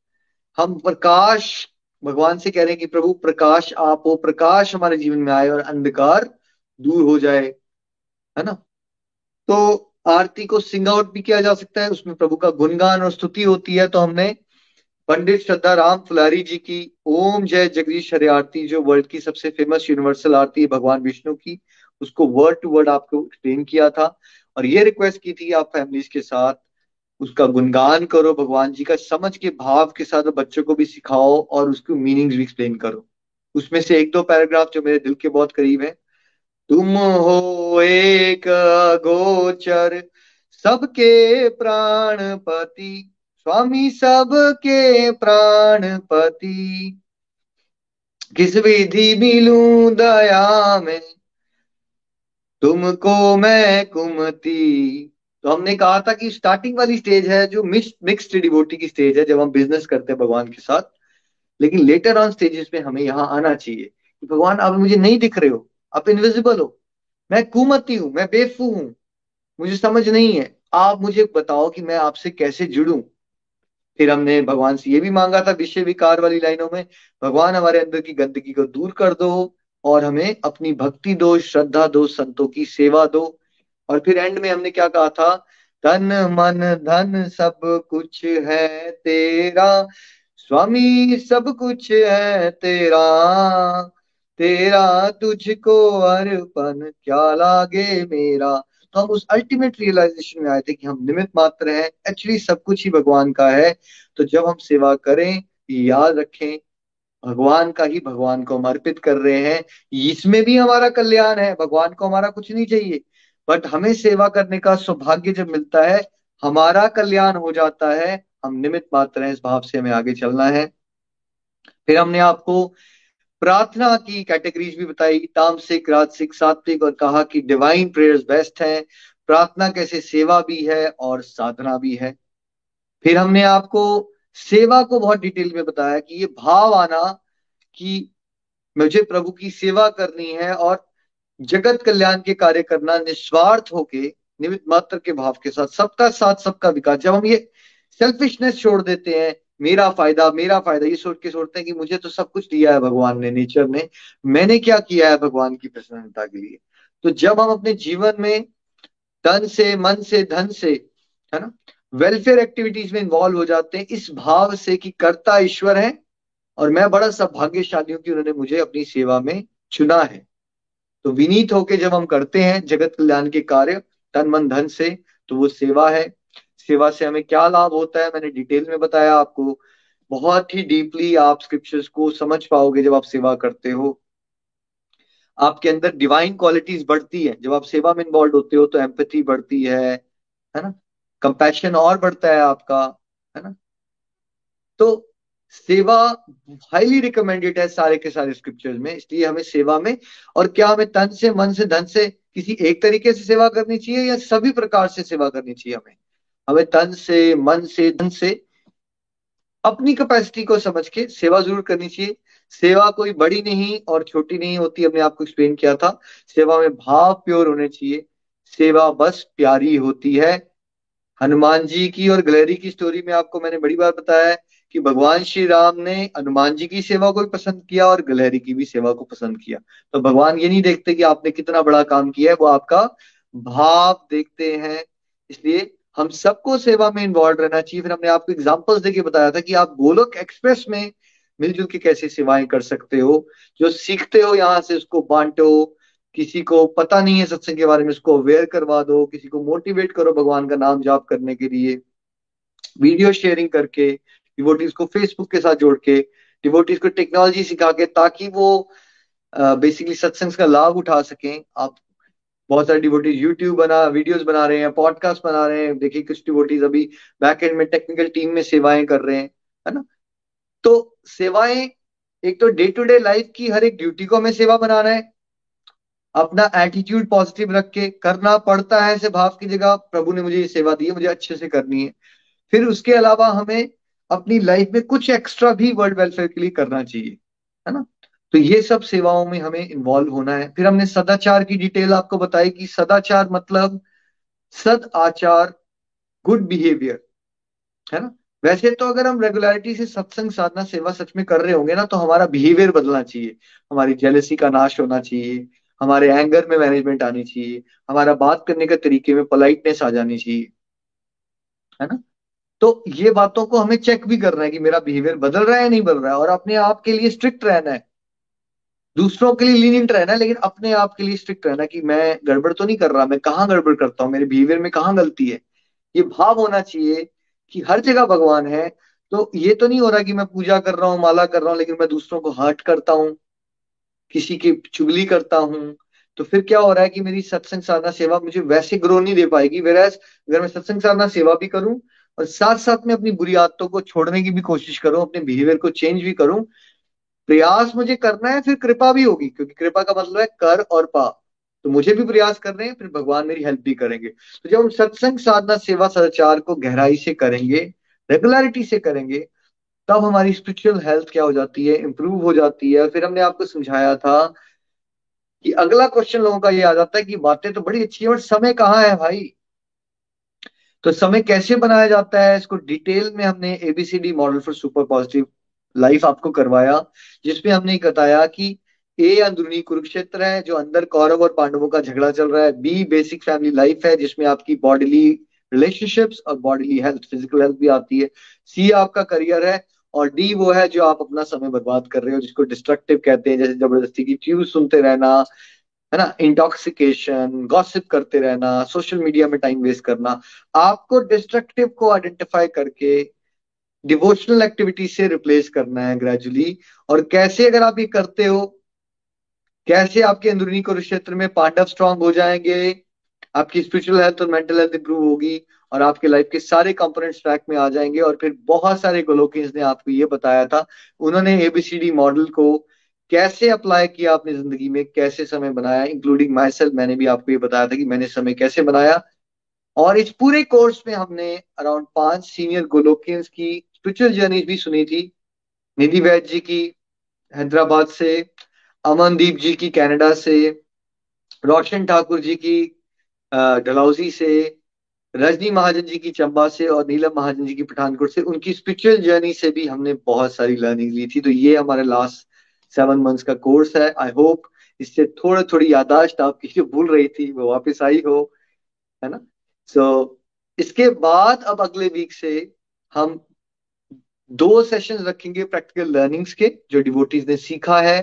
हम प्रकाश, भगवान से कह रहे हैं कि प्रभु, प्रकाश आप हो, प्रकाश हमारे जीवन में आए और अंधकार दूर हो जाए, है ना? तो आरती को सिंग आउट भी किया जा सकता है, उसमें प्रभु का गुणगान और स्तुति होती है। तो हमने पंडित श्रद्धा राम फुलारी जी की ओम जय जगदीश हरे आरती, जो वर्ल्ड की सबसे फ़ेमस यूनिवर्सल आरती है, भगवान विष्णु की उसको वर्ड टू वर्ड आपको एक्सप्लेन किया था और ये रिक्वेस्ट की थी आप फैमिलीज़ के साथ, उसका गुणगान करो भगवान जी का, समझ के भाव के साथ बच्चों को भी सिखाओ और उसकी मीनिंग्स भी एक्सप्लेन करो। उसमें से एक दो पैराग्राफ जो मेरे दिल के बहुत करीब है। तुम हो एक गोचर सबके प्राणपति, स्वामी सबके प्राणपति। किस विधि मिलू दया में? तुमको मैं कुमती। तो हमने कहा था कि स्टार्टिंग वाली स्टेज है, जो मिक्स्ड डिवोटी की स्टेज है, जब हम बिज़नेस करते हैं भगवान के साथ। लेकिन लेटर ऑन स्टेजेस में हमें यहाँ आना चाहिए कि भगवान, आप मुझे नहीं दिख रहे हो, आप इनविजिबल हो। मैं कुमती हूँ, मैं बेफू हूँ, मुझे समझ नहीं है। आप मुझे बताओ कि मैं आपसे कैसे जुड़ू। फिर हमने भगवान से ये भी मांगा था विषय विकार वाली लाइनों में, भगवान हमारे अंदर की गंदगी को दूर कर दो और हमें अपनी भक्ति दो, श्रद्धा दो, संतों की सेवा दो। और फिर एंड में हमने क्या कहा था? तन मन, धन सब कुछ है तेरा। स्वामी सब कुछ है तेरा। तेरा तुझको अर्पण, क्या लागे मेरा? तो हम उस अल्टीमेट रियलाइजेशन में आए थे कि हम निमित मात्र हैं। एक्चुअली सब कुछ ही भगवान का है। तो जब हम सेवा करें, याद रखें भगवान का ही भगवान को हम अर्पित कर रहे हैं। इसमें भी हमारा कल्याण है, भगवान को हमारा कुछ नहीं चाहिए। बट हमें सेवा करने का सौभाग्य जब मिलता है, हमारा कल्याण हो जाता है। हम निमित मात्र हैं, इस भाव से हमें आगे चलना है। फिर हमने आपको प्रार्थना की कैटेगरीज भी बताई। तामसिक राजसिक सात्विक, और कहा कि डिवाइन प्रेयर्स बेस्ट है। प्रार्थना कैसे सेवा भी है और साधना भी है। फिर हमने आपको सेवा को बहुत डिटेल में बताया कि ये भाव आना कि मुझे प्रभु की सेवा करनी है और जगत कल्याण के कार्य करना निस्वार्थ होके निमित मात्र के भाव के साथ, सबका साथ, सबका विकास। जब हम ये सेल्फिशनेस छोड़ देते हैं, मेरा फ़ायदा मेरा फ़ायदा, ये सोच के सोचते हैं कि मुझे तो सब कुछ दिया है भगवान ने नेचर ने। मैंने क्या किया है भगवान की प्रसन्नता के लिए? तो जब हम अपने जीवन में तन से, मन से, धन से, है ना? वेलफेयर एक्टिविटीज़ में इन्वॉल्व हो जाते हैं, इस भाव से कि कर्ता ईश्वर है, और मैं बड़ा सौभाग्यशाली हूँ कि उन्होंने मुझे अपनी सेवा में चुना है। तो विनीत होके जब हम करते हैं जगत कल्याण के कार्य, तन मन धन से तो वो सेवा है। सेवा से हमें क्या लाभ होता है, मैंने डिटेल में बताया आपको। बहुत ही डीपली आप स्क्रिप्चर्स को समझ पाओगे जब आप सेवा करते हो। आपके अंदर डिवाइन क्वालिटीज बढ़ती है। जब आप सेवा में इन्वॉल्व होते हो तो एम्पथी बढ़ती है है ना? कंपैशन और बढ़ता है आपका, है ना? तो सेवा हाईली रिकमेंडेड है सारे के सारे स्क्रिप्चर्स में, इसलिए हमें सेवा में और क्या हमें तन से, मन से, धन से किसी एक तरीके से सेवा करनी चाहिए या सभी प्रकार से सेवा करनी चाहिए हमें? हमें तन से, मन से, धन से अपनी कैपेसिटी को समझ के सेवा ज़रूर करनी चाहिए। सेवा कोई बड़ी नहीं और छोटी नहीं होती, हमने आपको एक्सप्लेन किया था। सेवा में भाव प्योर होने चाहिए। सेवा बस प्यारी होती है। हनुमान जी की और गलेरी की स्टोरी में आपको मैंने बड़ी बार बताया है कि भगवान श्री राम ने हनुमान जी की सेवा को भी पसंद किया और गलहरी की भी सेवा को पसंद किया। तो भगवान ये नहीं देखते कि आपने कितना बड़ा काम किया है, वो आपका भाव देखते हैं। इसलिए हम सबको सेवा में इन्वॉल्व रहना चाहिए। फिर हमने आपको एग्जाम्पल्स देके बताया था कि आप गोलोक एक्सप्रेस में मिलजुल के कैसे सेवाएँ कर सकते हो, जो सीखते हो यहाँ से उसको बांटो किसी को पता नहीं है सत्संग के बारे में, उसको अवेयर करवा दो, किसी को मोटिवेट करो भगवान का नाम जाप करने के लिए। वीडियो शेयरिंग करके डिवोटीज को फेसबुक के साथ जोड़ के डिवोटीज को टेक्नोलॉजी सिखा के, ताकि वो बेसिकली सत्संग का लाभ उठा सकें। आप बहुत सारे डिवोटीज यूट्यूब बना वीडियोस बना रहे हैं पॉडकास्ट बना रहे हैं। देखिए, कुछ डिवोटीज अभी बैक एंड में टेक्निकल टीम में सेवाएँ कर रहे हैं, है ना? तो सेवाएँ, एक तो डे टू डे लाइफ की हर एक ड्यूटी को हमें सेवा बनाना है। अपना एटीट्यूड पॉजिटिव रख के करना पड़ता है ऐसे भाव की जगह, प्रभु ने मुझे ये सेवा दी है, मुझे अच्छे से करनी है। फिर उसके अलावा हमें अपनी लाइफ में कुछ एक्स्ट्रा भी वर्ल्ड वेलफेयर के लिए करना चाहिए, है ना? तो ये सब सेवाओं में हमें इन्वॉल्व होना है। फिर हमने सदाचार की डिटेल आपको बताई कि सदाचार मतलब सद आचार गुड बिहेवियर है ना? वैसे तो अगर हम रेगुलरिटी से सत्संग साधना, सेवा सच में कर रहे होंगे ना तो हमारा बिहेवियर बदलना चाहिए। हमारी जेलसी का नाश होना चाहिए। हमारे एंगर में मैनेजमेंट आनी चाहिए, हमारा बात करने के तरीके में पोलाइटनेस आ जानी चाहिए, है ना? तो ये बातों को हमें चेक भी करना है कि मेरा बिहेवियर बदल रहा है नहीं बदल रहा है और अपने आप के लिए स्ट्रिक्ट रहना है। दूसरों के लिए लीनियंट रहना है, लेकिन अपने आप के लिए स्ट्रिक्ट रहना कि मैं गड़बड़ तो नहीं कर रहा, मैं कहाँ गड़बड़ करता हूँ, मेरे बिहेवियर में कहाँ गलती है? ये भाव होना चाहिए कि हर जगह भगवान है तो ये तो नहीं हो रहा कि मैं पूजा कर रहा हूँ, माला कर रहा हूँ, लेकिन मैं दूसरों को हर्ट करता हूँ। किसी की चुगली करता हूँ तो फिर क्या हो रहा है कि मेरी सत्संग साधना सेवा मुझे वैसे ग्रो नहीं दे पाएगी। वेराज अगर मैं सत्संग साधना सेवा भी करूँ और साथ साथ में अपनी बुरी आदतों को छोड़ने की भी कोशिश करूँ, अपने बिहेवियर को चेंज भी करूँ, प्रयास मुझे करना है, फिर कृपा भी होगी। क्योंकि कृपा का मतलब है कर और पा। तो मुझे भी प्रयास कर रहे हैं, फिर भगवान मेरी हेल्प भी करेंगे। तो जब हम सत्संग साधना सेवा सदाचार को गहराई से करेंगे रेगुलरिटी से करेंगे तब हमारी स्पिरिचुअल हेल्थ क्या हो जाती है इंप्रूव हो जाती है। फिर हमने आपको समझाया था कि अगला क्वेश्चन लोगों का ये आ जाता है कि बातें तो बड़ी अच्छी है बट समय कहाँ है भाई? तो समय कैसे बनाया जाता है? इसको डिटेल में हमने ABCD model for super positive life आपको करवाया, जिसमें हमने बताया कि ए अंदरूनी कुरुक्षेत्र है, जो अंदर कौरव और पांडवों का झगड़ा चल रहा है। बी बेसिक फैमिली लाइफ है, जिसमें आपकी बॉडीली रिलेशनशिप्स और बॉडीली हेल्थ फ़िज़िकल हेल्थ भी आती है। सी आपका करियर है और डी वो है जो आप अपना समय बर्बाद कर रहे हो, जिसको डिस्ट्रक्टिव कहते हैं, जैसे ज़बरदस्ती की ट्यूब सुनते रहना, है ना इंटॉक्सिकेशन गॉसिप करते रहना सोशल मीडिया में टाइम वेस्ट करना, आपको डिस्ट्रक्टिव को आइडेंटिफाई करके डिवोशनल एक्टिविटी से रिप्लेस करना है ग्रेजुअली और कैसे अगर आप ये करते हो, कैसे आपके अंदरूनी कुरुक्षेत्र में पांडव स्ट्रांग हो जाएँगे, आपकी स्पिरिचुअल हेल्थ और मेंटल हेल्थ इंप्रूव होगी और आपके लाइफ के सारे कंपोनेंट्स ट्रैक में आ जाएँगे और फिर बहुत सारे गोलोकियंस ने आपको ये बताया था। उन्होंने एबीसीडी मॉडल को कैसे अप्लाई किया अपनी ज़िंदगी में, कैसे समय बनाया इंक्लूडिंग माई सेल्फ मैंने भी आपको ये बताया था कि मैंने समय कैसे बनाया। और इस पूरे कोर्स में हमने अराउंड पाँच सीनियर गोलोकियंस की स्पिरिचुअल जर्नी भी सुनी थी। निधि वैद जी की हैदराबाद से, अमनदीप जी की कनाडा से, रोशन ठाकुर जी की डलहौजी से रजनी महाजन जी की चंबा से और नीलम महाजन जी की पठानकोट से उनकी स्पिरिचुअल जर्नी से भी हमने बहुत सारी लर्निंग ली थी। तो ये हमारे लास्ट सेवन मंथ्स का कोर्स है। आई होप इससे थोड़ी थोड़ी यादाश्त आपकी जो भूल रही थी वो वापस आई हो है ना? सो so, इसके बाद अब अगले वीक से हम दो सेशन रखेंगे प्रैक्टिकल लर्निंग्स के जो डिवोटीज ने सीखा है।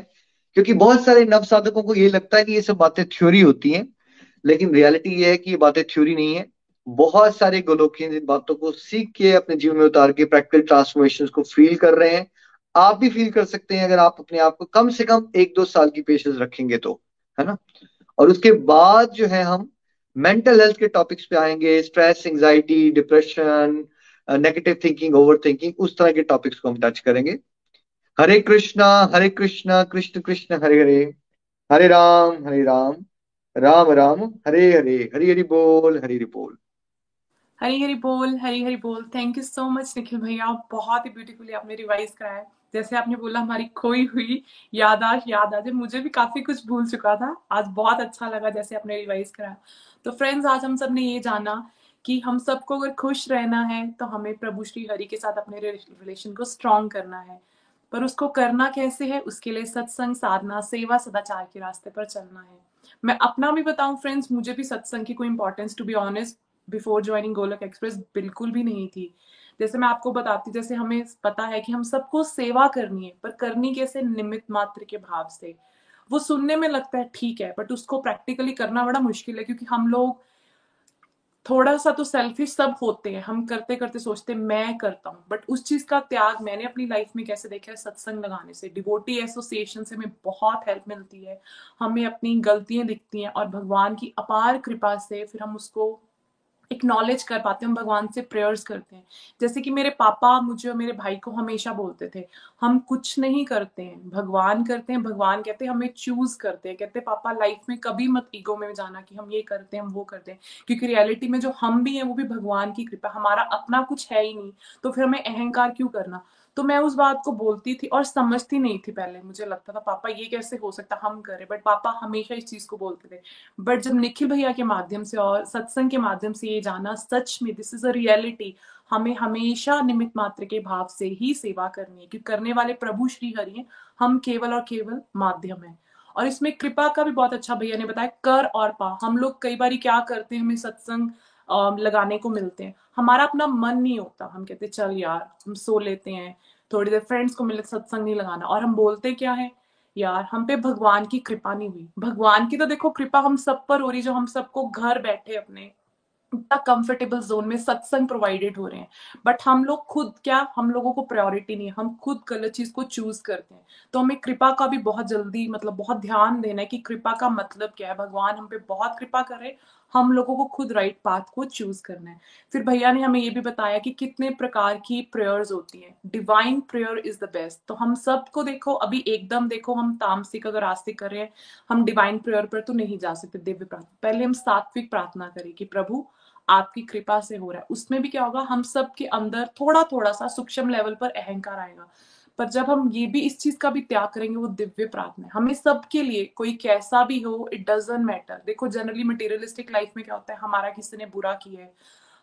क्योंकि बहुत सारे नव साधकों को ये लगता है कि ये सब बातें थ्योरी होती हैं लेकिन रियलिटी ये है कि ये बातें थ्योरी नहीं है। बहुत सारे गोलोकियन इन बातों को सीख के अपने जीवन में उतार के प्रैक्टिकल ट्रांसफॉर्मेशन को फील कर रहे हैं। आप भी फील कर सकते हैं अगर आप अपने आप को कम से कम एक दो साल की पेशेंस रखेंगे तो है ना? और उसके बाद जो है हम मेंटल हेल्थ के टॉपिक्स पे आएँगे। Stress anxiety depression negative thinking over thinking उस तरह के टॉपिक्स को हम टच करेंगे। हरे कृष्णा हरे कृष्णा, कृष्ण कृष्ण, हरे हरे। हरे राम हरे राम। राम राम, हरे हरे। हरि हरि बोल, हरि हरि बोल। हरी हरी बोल हरी हरी बोल। Thank you so much Nikhil भैया। बहुत ही ब्यूटीफुली आपने रिवाइज कराया। जैसे आपने बोला, हमारी खोई हुई यादाश्त याद आ जाए। मुझे भी काफ़ी कुछ भूल चुका था। आज बहुत अच्छा लगा जैसे आपने रिवाइज कराया। तो फ्रेंड्स आज हम सबने ये जाना कि हम सबको अगर खुश रहना है तो हमें प्रभु श्री हरि के साथ अपने रिलेशन को स्ट्रॉन्ग करना है। पर उसको करना कैसे है? उसके लिए सत्संग, साधना, सेवा, सदाचार के रास्ते पर चलना है। मैं अपना भी बताऊँ फ्रेंड्स मुझे भी सत्संग की कोई importance to be honest before joining Golak express बिल्कुल भी नहीं थी। जैसे मैं आपको बताती जैसे हमें पता है कि हम सबको सेवा करनी है, पर करनी कैसे? निमित मात्र के भाव से। वो सुनने में लगता है, ठीक है बट उसको प्रैक्टिकली करना बड़ा मुश्किल है, क्योंकि हम लोग थोड़ा सा तो सेल्फिश सब होते हैं। हम करते करते सोचते, मैं करता हूँ बट उस चीज़ का त्याग मैंने अपनी लाइफ में कैसे देखा है? सत्संग लगाने से। डिवोटी एसोसिएशन से हमें बहुत हेल्प मिलती है। हमें अपनी गलतियाँ दिखती हैं और भगवान की अपार कृपा से फिर हम उसको एक्नॉलेज कर पाते हैं, हम भगवान से प्रेयर्स करते हैं। जैसे कि मेरे पापा मुझे और मेरे भाई को हमेशा बोलते थे, हम कुछ नहीं करते हैं, भगवान करते हैं, भगवान कहते हैं, हमें चूज़ करते हैं। कहते हैं, पापा लाइफ में कभी मत ईगो में जाना कि हम ये करते हैं, हम वो करते हैं। क्योंकि रियलिटी में जो हम भी हैं, वो भी भगवान की कृपा, हमारा अपना कुछ है ही नहीं। तो फिर हमें अहंकार क्यों करना? तो मैं उस बात को बोलती थी और समझती नहीं थी पहले, मुझे लगता था, पापा, ये कैसे हो सकता हम करें। बट पापा हमेशा इस चीज़ को बोलते थे। बट जब निखिल भैया के माध्यम से और सत्संग के माध्यम से ये जाना सच में दिस इज़ अ रियलिटी हमें हमेशा निमित मात्र के भाव से ही सेवा करनी है, क्योंकि करने वाले प्रभु श्री हरि हैं। हम केवल और केवल माध्यम है। और इसमें कृपा का भी बहुत अच्छा भैया ने बताया, कर और पा। हम लोग कई बार क्या करते हैं, हमें सत्संग लगाने को मिलते हैं। हमारा अपना मन नहीं होता। हम कहते चल यार, हम सो लेते हैं। थोड़ी देर फ्रेंड्स को मिले, सत्संग नहीं लगाना। और हम बोलते क्या है? यार, हम पे भगवान की कृपा नहीं हुई। भगवान की तो देखो कृपा हम सब पर हो रही जो हम सबको घर बैठे अपने इतना कंफर्टेबल जोन में सत्संग प्रोवाइडेड हो रहे हैं। बट हम लोग खुद क्या? हम लोगों को प्रायोरिटी नहीं है। हम खुद गलत चीज़ को चूज़ करते हैं। तो हमें कृपा का भी बहुत जल्दी मतलब बहुत ध्यान देना है कि कृपा का मतलब क्या है? भगवान हम पे बहुत कृपा करे हम लोगों को खुद राइट पाथ को चूज़ करना है। फिर भैया ने हमें ये भी बताया कि कितने प्रकार की प्रेयर्स होती हैं। Divine prayer is the best तो हम सबको देखो, अभी एकदम देखो, हम तामसिक अगर आस्तिक कर रहे हैं, हम डिवाइन प्रेयर पर तो नहीं जा सकते दिव्य प्रार्थना। पहले हम सात्विक प्रार्थना करें कि प्रभु, आपकी कृपा से हो रहा है। उसमें भी क्या होगा, हम सब के अंदर थोड़ा थोड़ा सा सूक्ष्म लेवल पर अहंकार आएगा। पर जब हम ये भी इस चीज़ का भी त्याग करेंगे, वो दिव्य प्रार्थना है। हमें सबके लिए, कोई कैसा भी हो इट डजेंट मैटर देखो जनरली मटेरियलिस्टिक लाइफ में क्या होता है, हमारा किसी ने बुरा किया है,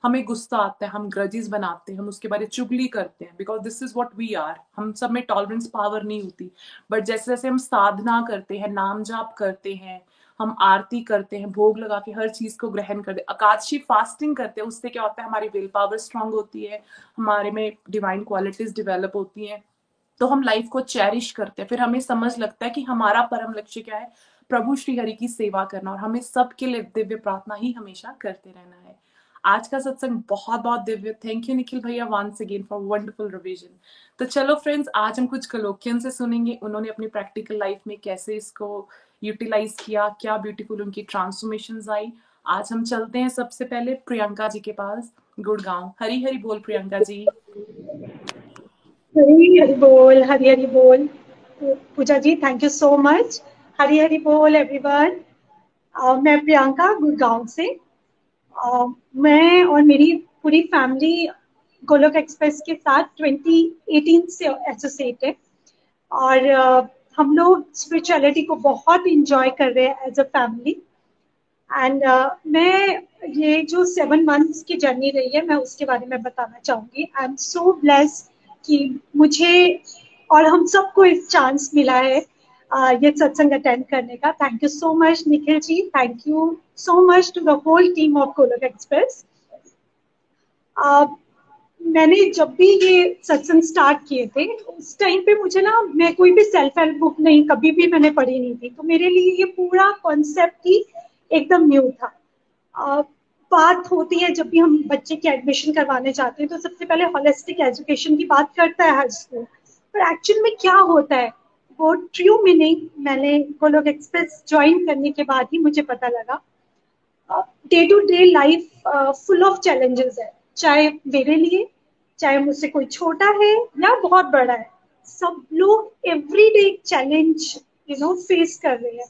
हमें गुस्सा आता है, हम ग्रजेस बनाते हैं, हम उसके बारे चुगली करते हैं because this is what we are हम सब में टॉलरेंस पावर नहीं होती। बट जैसे जैसे हम साधना करते हैं, नाम जाप करते हैं, हम आरती करते हैं, भोग लगा के हर चीज़ को ग्रहण करते हैं अकादशी फास्टिंग करते हैं, उससे क्या होता है, हमारी विल पावर स्ट्रांग होती है, हमारे में डिवाइन क्वालिटीज डिवेलप होती हैं। तो हम लाइफ को चेरिश करते हैं। फिर हमें समझ लगता है कि हमारा परम लक्ष्य क्या है? प्रभु श्री हरि की सेवा करना और हमें सबके लिए दिव्य प्रार्थना ही हमेशा करते रहना है। आज का सत्संग बहुत बहुत दिव्य। थैंक यू निखिल भैया once again for wonderful revision तो चलो फ्रेंड्स आज हम कुछ कलोकियन से सुनेंगे। उन्होंने अपनी प्रैक्टिकल लाइफ में कैसे इसको यूटिलाइज किया, क्या ब्यूटीफुल उनकी ट्रांसफॉर्मेशन आई। आज हम चलते हैं सबसे पहले प्रियंका जी के पास, गुड़गांव। हरी हरी बोल प्रियंका जी। हरी हरी बोल हरी हरी बोल। Puja ji thank you so much Hari Hari बोल एवरीवन मैं प्रियंका गुड़गांव से। uh, मैं और मेरी पूरी फैमिली गोलोक एक्सप्रेस के साथ 2018 से एसोसिएट है। और uh, हम लोग स्पिरिचुअलिटी को बहुत इंजॉय कर रहे हैं एज अ फैमिली एंड मैं ये जो सेवन मंथ्स की जर्नी रही है मैं उसके बारे में बताना चाहूँगी। आई एम सो ब्लेस कि मुझे और हम सबको इस चांस मिला है uh, ये सत्संग अटेंड करने का। Thank you so much Nikhil ji. Thank you so much to the whole team of Golak express मैंने जब भी ये सत्संग स्टार्ट किए थे उस टाइम पे मुझे ना मैं कोई भी सेल्फ हेल्प बुक नहीं कभी भी मैंने पढ़ी नहीं थी। तो मेरे लिए ये पूरा कॉन्सेप्ट ही एकदम न्यू था। आ, बात होती है जब भी हम बच्चे की एडमिशन करवाने जाते हैं तो सबसे पहले होलिस्टिक एजुकेशन की बात करता है हर स्कूल पर एक्चुअल में क्या होता है? वो ट्रू मीनिंग मैंने गोलोक एक्सप्रेस ज्वाइन करने के बाद ही मुझे पता लगा। Day to day life full of challenges है। चाहे मेरे लिए, चाहे मुझसे कोई छोटा है या बहुत बड़ा है, सब लोग every day challenge you know face कर रहे हैं।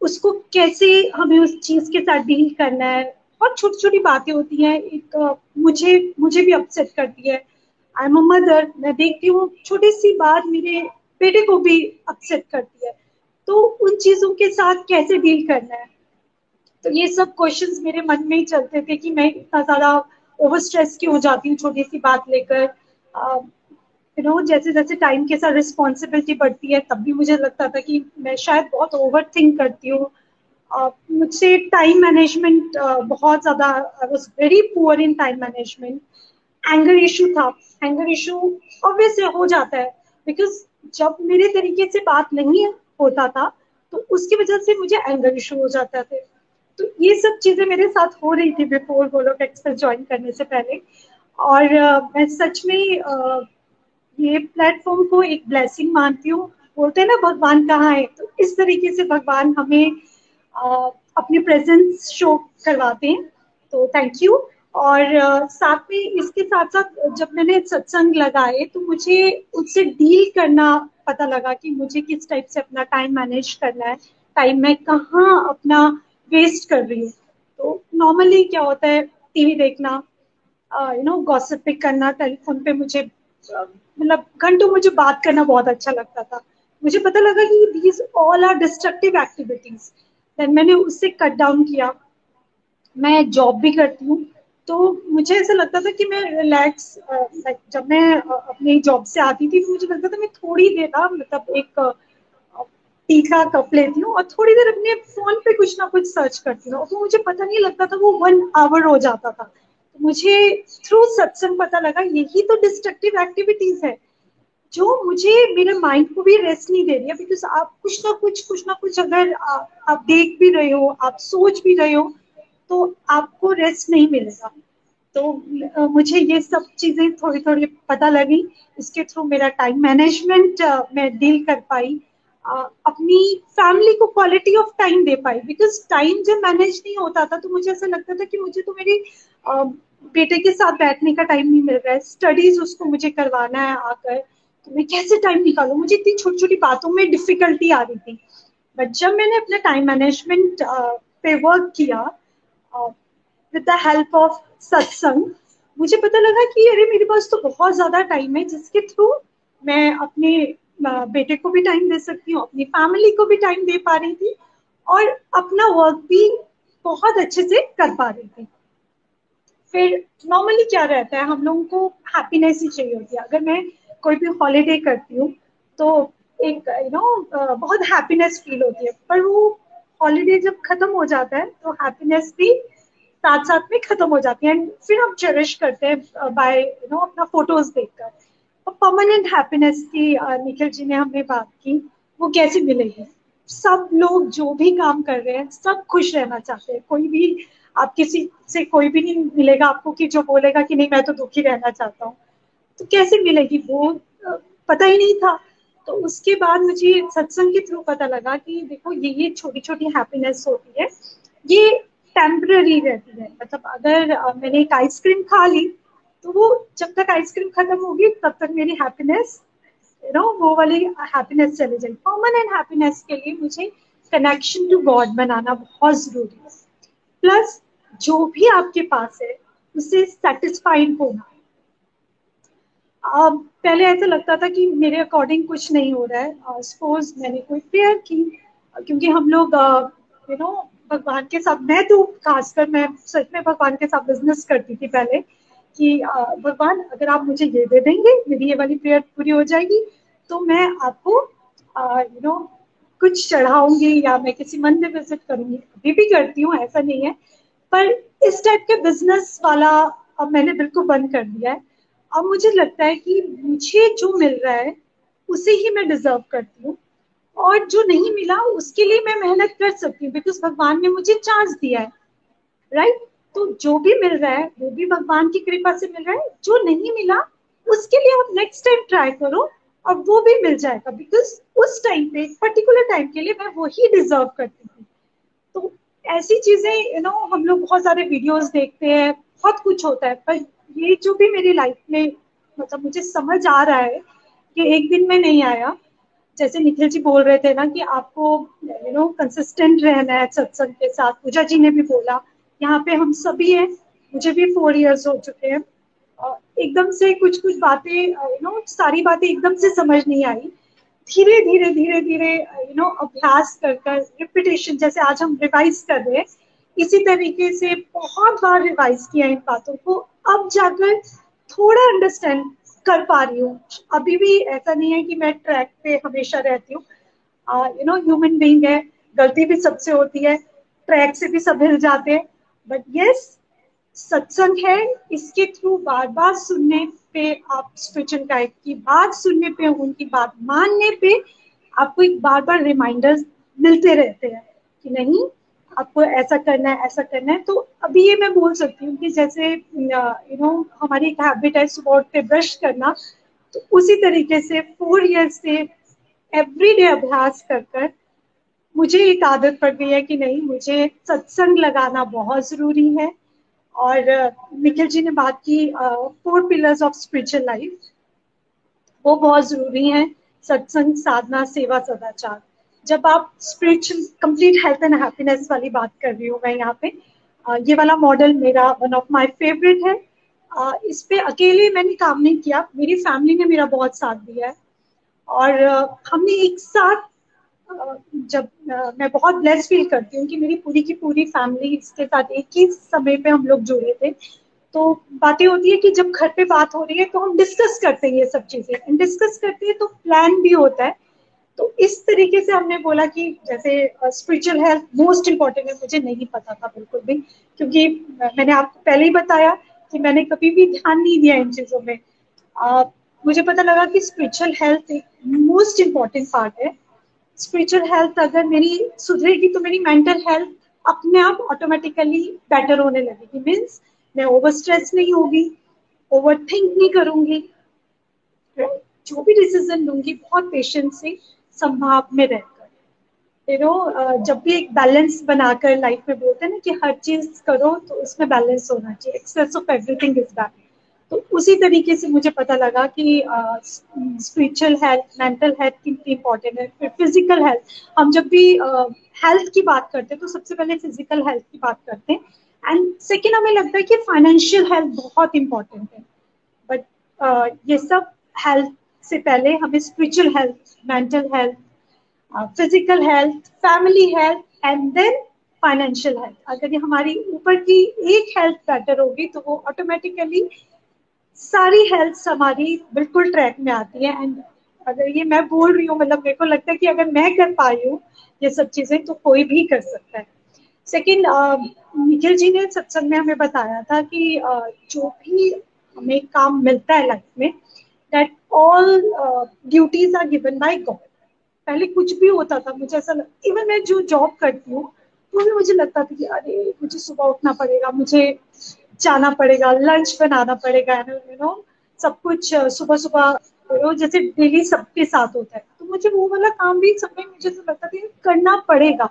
उसको कैसे हमें उस चीज़ के साथ डील करना है? बहुत छोटी छोटी बातें होती हैं। एक मुझे मुझे भी अपसेट करती है। आई एम अ मदर मैं देखती हूँ छोटी सी बात मेरे बेटे को भी अपसेट करती है। तो उन चीज़ों के साथ कैसे डील करना है? तो ये सब क्वेश्चंस मेरे मन में ही चलते थे कि मैं इतना ज़्यादा ओवर स्ट्रेस क्यों हो जाती हूँ छोटी सी बात लेकर? यू नो जैसे जैसे टाइम के साथ रिस्पॉन्सिबिलिटी बढ़ती है, तब भी मुझे लगता था कि मैं शायद बहुत ओवर थिंक करती हूँ। मुझसे टाइम मैनेजमेंट uh, बहुत ज़्यादा I was very poor in time management anger issue था. एंगर इशू ऑब्वियसली हो जाता है बिकॉज़ जब मेरे तरीके से बात नहीं होता था तो उसकी वजह से मुझे एंगर इशू हो जाता थे तो ये सब चीज़ें मेरे साथ हो रही थी बिफोर गोलोक एक्सप्रेस ज्वाइन करने से पहले। और uh, मैं सच में uh, ये प्लेटफॉर्म को एक ब्लेसिंग मानती हूँ। बोलते हैं ना भगवान कहाँ है? तो इस तरीके से भगवान हमें uh, अपनी प्रेजेंस शो करवाते हैं। तो थैंक यू और साथ में इसके साथ साथ जब मैंने सत्संग लगाए तो मुझे उससे डील करना पता लगा कि मुझे किस टाइप से अपना टाइम मैनेज करना है टाइम मैं कहाँ अपना वेस्ट कर रही हूँ। तो नॉर्मली क्या होता है टीवी देखना यू नो गॉसिपिक करना टेलीफोन पे मुझे मतलब घंटों मुझे बात करना बहुत अच्छा लगता था। मुझे पता लगा कि these all are destructive activities then मैंने उससे कट डाउन किया। मैं जॉब भी करती हूँ। तो मुझे ऐसा लगता था कि मैं रिलैक्स लाइक जब मैं अपनी जॉब से आती थी तो मुझे लगता था मैं थोड़ी देर ना मतलब एक का कप लेती हूँ और थोड़ी देर अपने फ़ोन पे कुछ ना कुछ सर्च करती हूँ। तो मुझे पता नहीं लगता था वो वन आवर हो जाता था। मुझे थ्रू सत्संग पता लगा, यही तो डिस्ट्रक्टिव एक्टिविटीज़ है। जो मुझे मेरे माइंड को भी रेस्ट नहीं दे रही है बिकॉज़ आप कुछ ना कुछ कुछ ना कुछ अगर आ, आप देख भी रहे हो आप सोच भी रहे हो तो आपको रेस्ट नहीं मिलेगा। तो मुझे ये सब चीज़ें थोड़ी थोड़ी पता लगी इसके थ्रू मेरा टाइम मैनेजमेंट मैं डील कर पाई अपनी फैमिली को क्वालिटी ऑफ़ टाइम दे पाई बिकॉज़ टाइम जब मैनेज नहीं होता था तो मुझे ऐसा लगता था कि मुझे तो मेरी बेटे के साथ बैठने का टाइम नहीं मिल रहा है स्टडीज़ उसको मुझे करवाना है आकर तो मैं कैसे टाइम निकालू? मुझे इतनी छोटी छोटी बातों में डिफिकल्टी आ रही थी। बट जब मैंने अपना टाइम मैनेजमेंट पे वर्क किया विद द हेल्प ऑफ़ सत्संग मुझे पता लगा कि अरे, मेरे पास तो बहुत ज़्यादा टाइम है, जिसके थ्रू मैं अपने बेटे को भी टाइम दे सकती हूँ, अपनी फैमिली को भी टाइम दे पा रही थी और अपना वर्क भी बहुत अच्छे से कर पा रही थी। फिर नॉर्मली क्या रहता है? हम लोगों को हैप्पीनेस ही चाहिए होती है। अगर मैं कोई भी हॉलीडे करती हूँ तो एक यू नो बहुत हैप्पीनेस फील होती है। पर वो हॉलीडे जब खत्म हो जाता है तो हैप्पीनेस भी साथ साथ में खत्म हो जाती है। एंड फिर हम चेरिश करते हैं बाय यू नो अपना फ़ोटोज़ देखकर। परमानेंट हैप्पीनेस की निखिल जी ने हमने बात की, वो कैसे मिलेगी? सब लोग जो भी काम कर रहे हैं, सब खुश रहना चाहते हैं। कोई भी आप किसी से कोई भी नहीं मिलेगा आपको कि जो बोलेगा कि नहीं, मैं तो दुखी रहना चाहता हूँ। तो कैसे मिलेगी? वो पता ही नहीं था। तो उसके बाद मुझे सत्संग के थ्रू पता लगा कि देखो, ये ये छोटी छोटी हैप्पीनेस होती है। ये टेम्पररी रहती है। मतलब अगर मैंने एक आइसक्रीम खा ली तो वो जब तक आइसक्रीम खत्म होगी, तब तक मेरी हैप्पीनेस यू नो वो वाली हैप्पीनेस चले जाएगी। परमानेंट हैप्पीनेस के लिए मुझे कनेक्शन टू गॉड बनाना बहुत ज़रूरी है। प्लस जो भी आपके पास है उससे सेटिस्फाइड होना। Uh, पहले ऐसा लगता था कि मेरे अकॉर्डिंग कुछ नहीं हो रहा है। सपोज़ uh, मैंने कोई प्रेयर की क्योंकि हम लोग यू नो भगवान के साथ मैं तो खासकर मैं सच में भगवान के साथ बिज़नेस करती थी पहले कि uh, भगवान अगर आप मुझे ये दे देंगे मेरी ये वाली प्रेयर पूरी हो जाएगी तो मैं आपको यू नो कुछ चढ़ाऊँगी या मैं किसी मंदिर विज़िट करूँगी। अभी भी करती हूँ ऐसा नहीं है। पर इस टाइप के बिज़नेस वाला अब मैंने बिल्कुल बंद कर दिया है। अब मुझे लगता है कि मुझे जो मिल रहा है, उसे ही मैं डिजर्व करती हूँ। और जो नहीं मिला, उसके लिए मैं मेहनत कर सकती हूँ बिकॉज़ भगवान ने मुझे चांस दिया है। Right right? तो जो भी मिल रहा है, वो भी भगवान की कृपा से मिल रहा है। जो नहीं मिला, उसके लिए आप नेक्स्ट टाइम ट्राई करो, और वो भी मिल जाएगा बिकॉज़ उस टाइम पे पर्टिकुलर टाइम के लिए मैं वही डिजर्व करती थी तो ऐसी चीज़ें यू नो हम लोग बहुत सारे वीडियोस देखते हैं, बहुत कुछ होता है, पर ये जो भी मेरी लाइफ में मतलब मुझे समझ आ रहा है कि एक दिन में नहीं आया। जैसे निखिल जी बोल रहे थे ना कि आपको यू नो कंसिस्टेंट रहना है सत्संग के साथ। पूजा जी ने भी बोला, यहाँ पे हम सभी हैं, मुझे भी फोर इयर्स हो चुके हैं। एकदम से कुछ कुछ बातें यू नो सारी बातें एकदम से समझ नहीं आई। धीरे धीरे धीरे धीरे यू नो अभ्यास कर कर रिपीटेशन जैसे आज हम रिवाइज कर रहे हैं इसी तरीके से बहुत बार रिवाइज किया इन बातों को। अब जाकर थोड़ा अंडरस्टैंड कर पा रही हूँ। अभी भी ऐसा नहीं है कि मैं ट्रैक पे हमेशा रहती हूँ। यू नो ह्यूमन बींग है, गलती भी सबसे होती है ट्रैक से भी सब हिल जाते हैं। बट यस सत्संग है, इसके थ्रू बार बार सुनने पे आप स्पिरिचुअल गाइड की बात सुनने पे, उनकी बात मानने पे आपको एक बार बार रिमाइंडर्स मिलते रहते हैं कि नहीं आपको ऐसा करना है, ऐसा करना है तो अभी ये मैं बोल सकती हूँ कि जैसे यू नो हमारी एक हैबिट है सुबह उठ के ब्रश करना तो उसी तरीके से फोर ईयर्स से एवरीडे अभ्यास कर कर मुझे एक आदत पड़ गई है कि नहीं, मुझे सत्संग लगाना बहुत ज़रूरी है। और, निखिल जी ने बात की four pillars of spiritual life वो बहुत ज़रूरी है। सत्संग, साधना, सेवा, सदाचार। जब आप spiritual complete health and happiness वाली बात कर रही हूँ मैं यहाँ पे ये वाला मॉडल मेरा वन ऑफ़ माय फेवरेट है। इस पे अकेले मैंने काम नहीं किया, मेरी फैमिली ने मेरा बहुत साथ दिया है। और हमने एक साथ जब मैं बहुत ब्लेस फील करती हूँ कि मेरी पूरी की पूरी फैमिली इसके साथ एक ही समय पे हम लोग जुड़े थे। तो बातें होती है कि जब घर पे बात हो रही है तो हम डिस्कस करते हैं ये सब चीज़ें। एंड डिस्कस करते हैं तो प्लान भी होता है। तो इस तरीके से हमने बोला कि जैसे स्पिरिचुअल हेल्थ मोस्ट इम्पोर्टेंट है मुझे नहीं पता था बिल्कुल भी क्योंकि मैंने आपको पहले ही बताया कि मैंने कभी भी ध्यान नहीं दिया इन चीज़ों में। आ, मुझे पता लगा कि स्पिरिचुअल हेल्थ एक मोस्ट इंपॉर्टेंट पार्ट है। स्पिरिचुअल हेल्थ अगर मेरी सुधरेगी तो मेरी मेंटल हेल्थ अपने आप ऑटोमेटिकली बेटर होने लगेगी। मीन्स मैं ओवर स्ट्रेस नहीं होगी ओवर थिंक नहीं करूँगी। जो भी डिसीज़न लूँगी बहुत पेशेंस से संभाव में रहकर। यू नो जब भी एक बैलेंस बनाकर लाइफ में बोलते हैं ना कि हर चीज़ करो तो उसमें बैलेंस होना चाहिए। Excess of everything is bad तो उसी तरीके से मुझे पता लगा कि स्पिरिचुअल हेल्थ मेंटल हेल्थ कितनी इंपॉर्टेंट है फिर फ़िज़िकल हेल्थ हम जब भी हेल्थ uh, की बात करते हैं तो सबसे पहले फ़िज़िकल हेल्थ की बात करते हैं। एंड सेकेंड हमें लगता है कि फाइनेंशियल हेल्थ बहुत इंपॉर्टेंट है। बट uh, ये सब हेल्थ से पहले हमें spiritual health mental health physical health family health and then financial health अगर ये हमारी ऊपर की एक हेल्थ बेटर होगी तो वो ऑटोमेटिकली सारी हेल्थ हमारी बिल्कुल ट्रैक में आती है। एंड अगर ये मैं बोल रही हूँ मतलब मेरे को लगता है कि अगर मैं कर पाई हूँ ये सब चीज़ें तो कोई भी कर सकता है। सेकेंड निखिल जी ने सत्संग में हमें बताया था कि जो भी हमें काम मिलता है लाइफ में that all duties are given by God पहले कुछ भी होता था, मुझे ऐसा इवन मैं जो जॉब करती हूँ तो भी मुझे लगता था कि, अरे, मुझे सुबह उठना पड़ेगा, मुझे जाना पड़ेगा लंच बनाना पड़ेगा यू नो सब कुछ सुबह सुबह जैसे डेली सबके साथ होता है. तो मुझे वो वाला काम भी समय, मुझे तो लगता था करना पड़ेगा।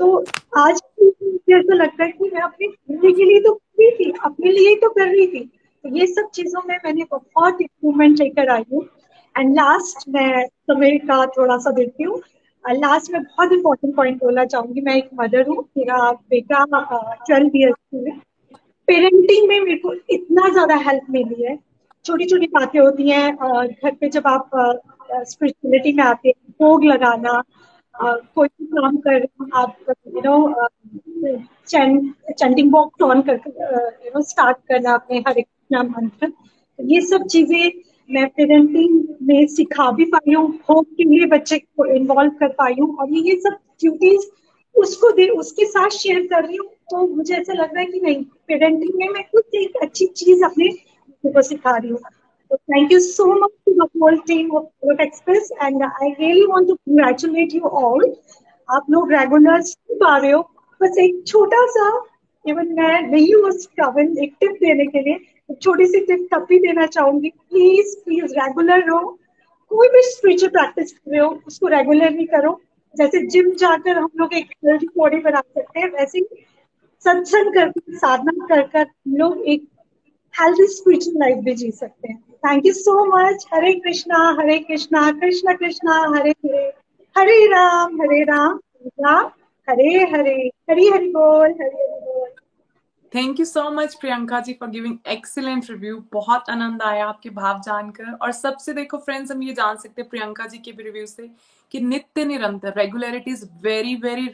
तो आज मुझे ऐसा लगता है कि मैं अपनी के लिए तो कर रही थी, अपने लिए तो कर रही थी। तो ये सब चीज़ों में मैंने बहुत इम्प्रूवमेंट लेकर आई हूँ। एंड लास्ट मैं समय का थोड़ा सा देखती हूँ लास्ट में बहुत इंपॉर्टेंट पॉइंट बोलना चाहूँगी। मैं एक मदर हूँ, मेरा बेटा ट्वेल्व ईयर्स है। पेरेंटिंग में मेरे को इतना ज़्यादा हेल्प मिली है। छोटी छोटी बातें होती हैं घर पे जब आप स्पिरिचुअलिटी में आते हैं, भोग लगाना कोई भी काम कर आप you know chanting box on कर यू नो स्टार्ट करना अपने हर एक मंत्र। तो ये सब चीज़ें मैं पेरेंटिंग में सिखा भी पाई हूँ भोग के लिए बच्चे को इन्वॉल्व कर पाई हूँ और ये सब ड्यूटीज़ उसको दे, उसके साथ शेयर कर रही हूँ तो मुझे ऐसा लग रहा है कि नहीं पेरेंटिंग में मैं कुछ एक अच्छी चीज़ अपने को सिखा रही हूँ। तो thank you so much to the whole team of Pilot express and I really want to congratulate you all आप लोग रेगुलर सुन पा रहे हो। बस एक छोटा सा इवन मैं नहीं हूँ श्रावण एक टिप देने के लिए छोटी सी टिप तब भी देना चाहूँगी प्लीज़ प्लीज़ रेगुलर रहो। कोई भी स्पिरिचुअल प्रैक्टिस कर रहे हो, उसको रेगुलरली करो। जैसे जिम जाकर हम लोग एक हेल्थी बॉडी बना सकते हैं, वैसे ही सत्संग कर साधना कर कर हम लोग एक हेल्थी स्पिरिचुअल लाइफ भी जी सकते हैं। Thank you so much Hare Krishna Hare Krishna, Krishna, Krishna, Hare Hare. Hare Ram Hare Ram Ram, Hare Hare. Hari Hari बोल, हरे हरि बोल। Thank you so much Priyanka ji for giving excellent review बहुत आनंद आया आपके भाव जानकर। और सबसे देखो फ्रेंड्स हम ये जान सकते हैं प्रियंका जी के भी रिव्यू से कि नित्य निरंतर regularity is very very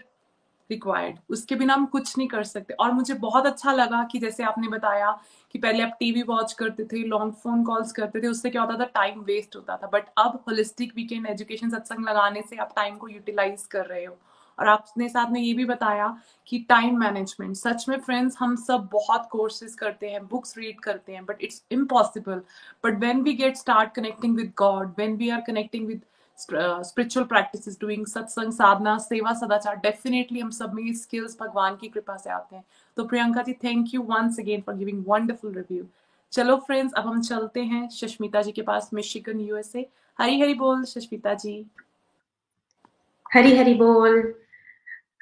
required उसके बिना हम कुछ नहीं कर सकते। और मुझे बहुत अच्छा लगा कि जैसे आपने बताया कि पहले आप टीवी वॉच करते थे लॉन्ग फ़ोन कॉल्स करते थे, उससे क्या होता था टाइम वेस्ट होता था। बट अब होलिस्टिक वीकेंड एजुकेशन सत्संग लगाने से आप टाइम को यूटिलाइज कर रहे हो। और आपने साथ में ये भी बताया कि टाइम मैनेजमेंट सच में फ्रेंड्स हम सब बहुत कोर्सेज करते हैं बुक्स रीड करते हैं but it's impossible but when we get start connecting with God when we are connecting with spiritual practice doing satsang sadhana seva सदाचार डेफिनेटली हम सब में ये स्किल्स भगवान की कृपा से आते हैं। तो Priyanka ji thank you once again for giving wonderful review चलो फ्रेंड्स अब हम चलते हैं शश्मिता जी के पास मिशिगन यूएसए हरी हरी बोल, शश्मिता जी। हरी हरी बोल।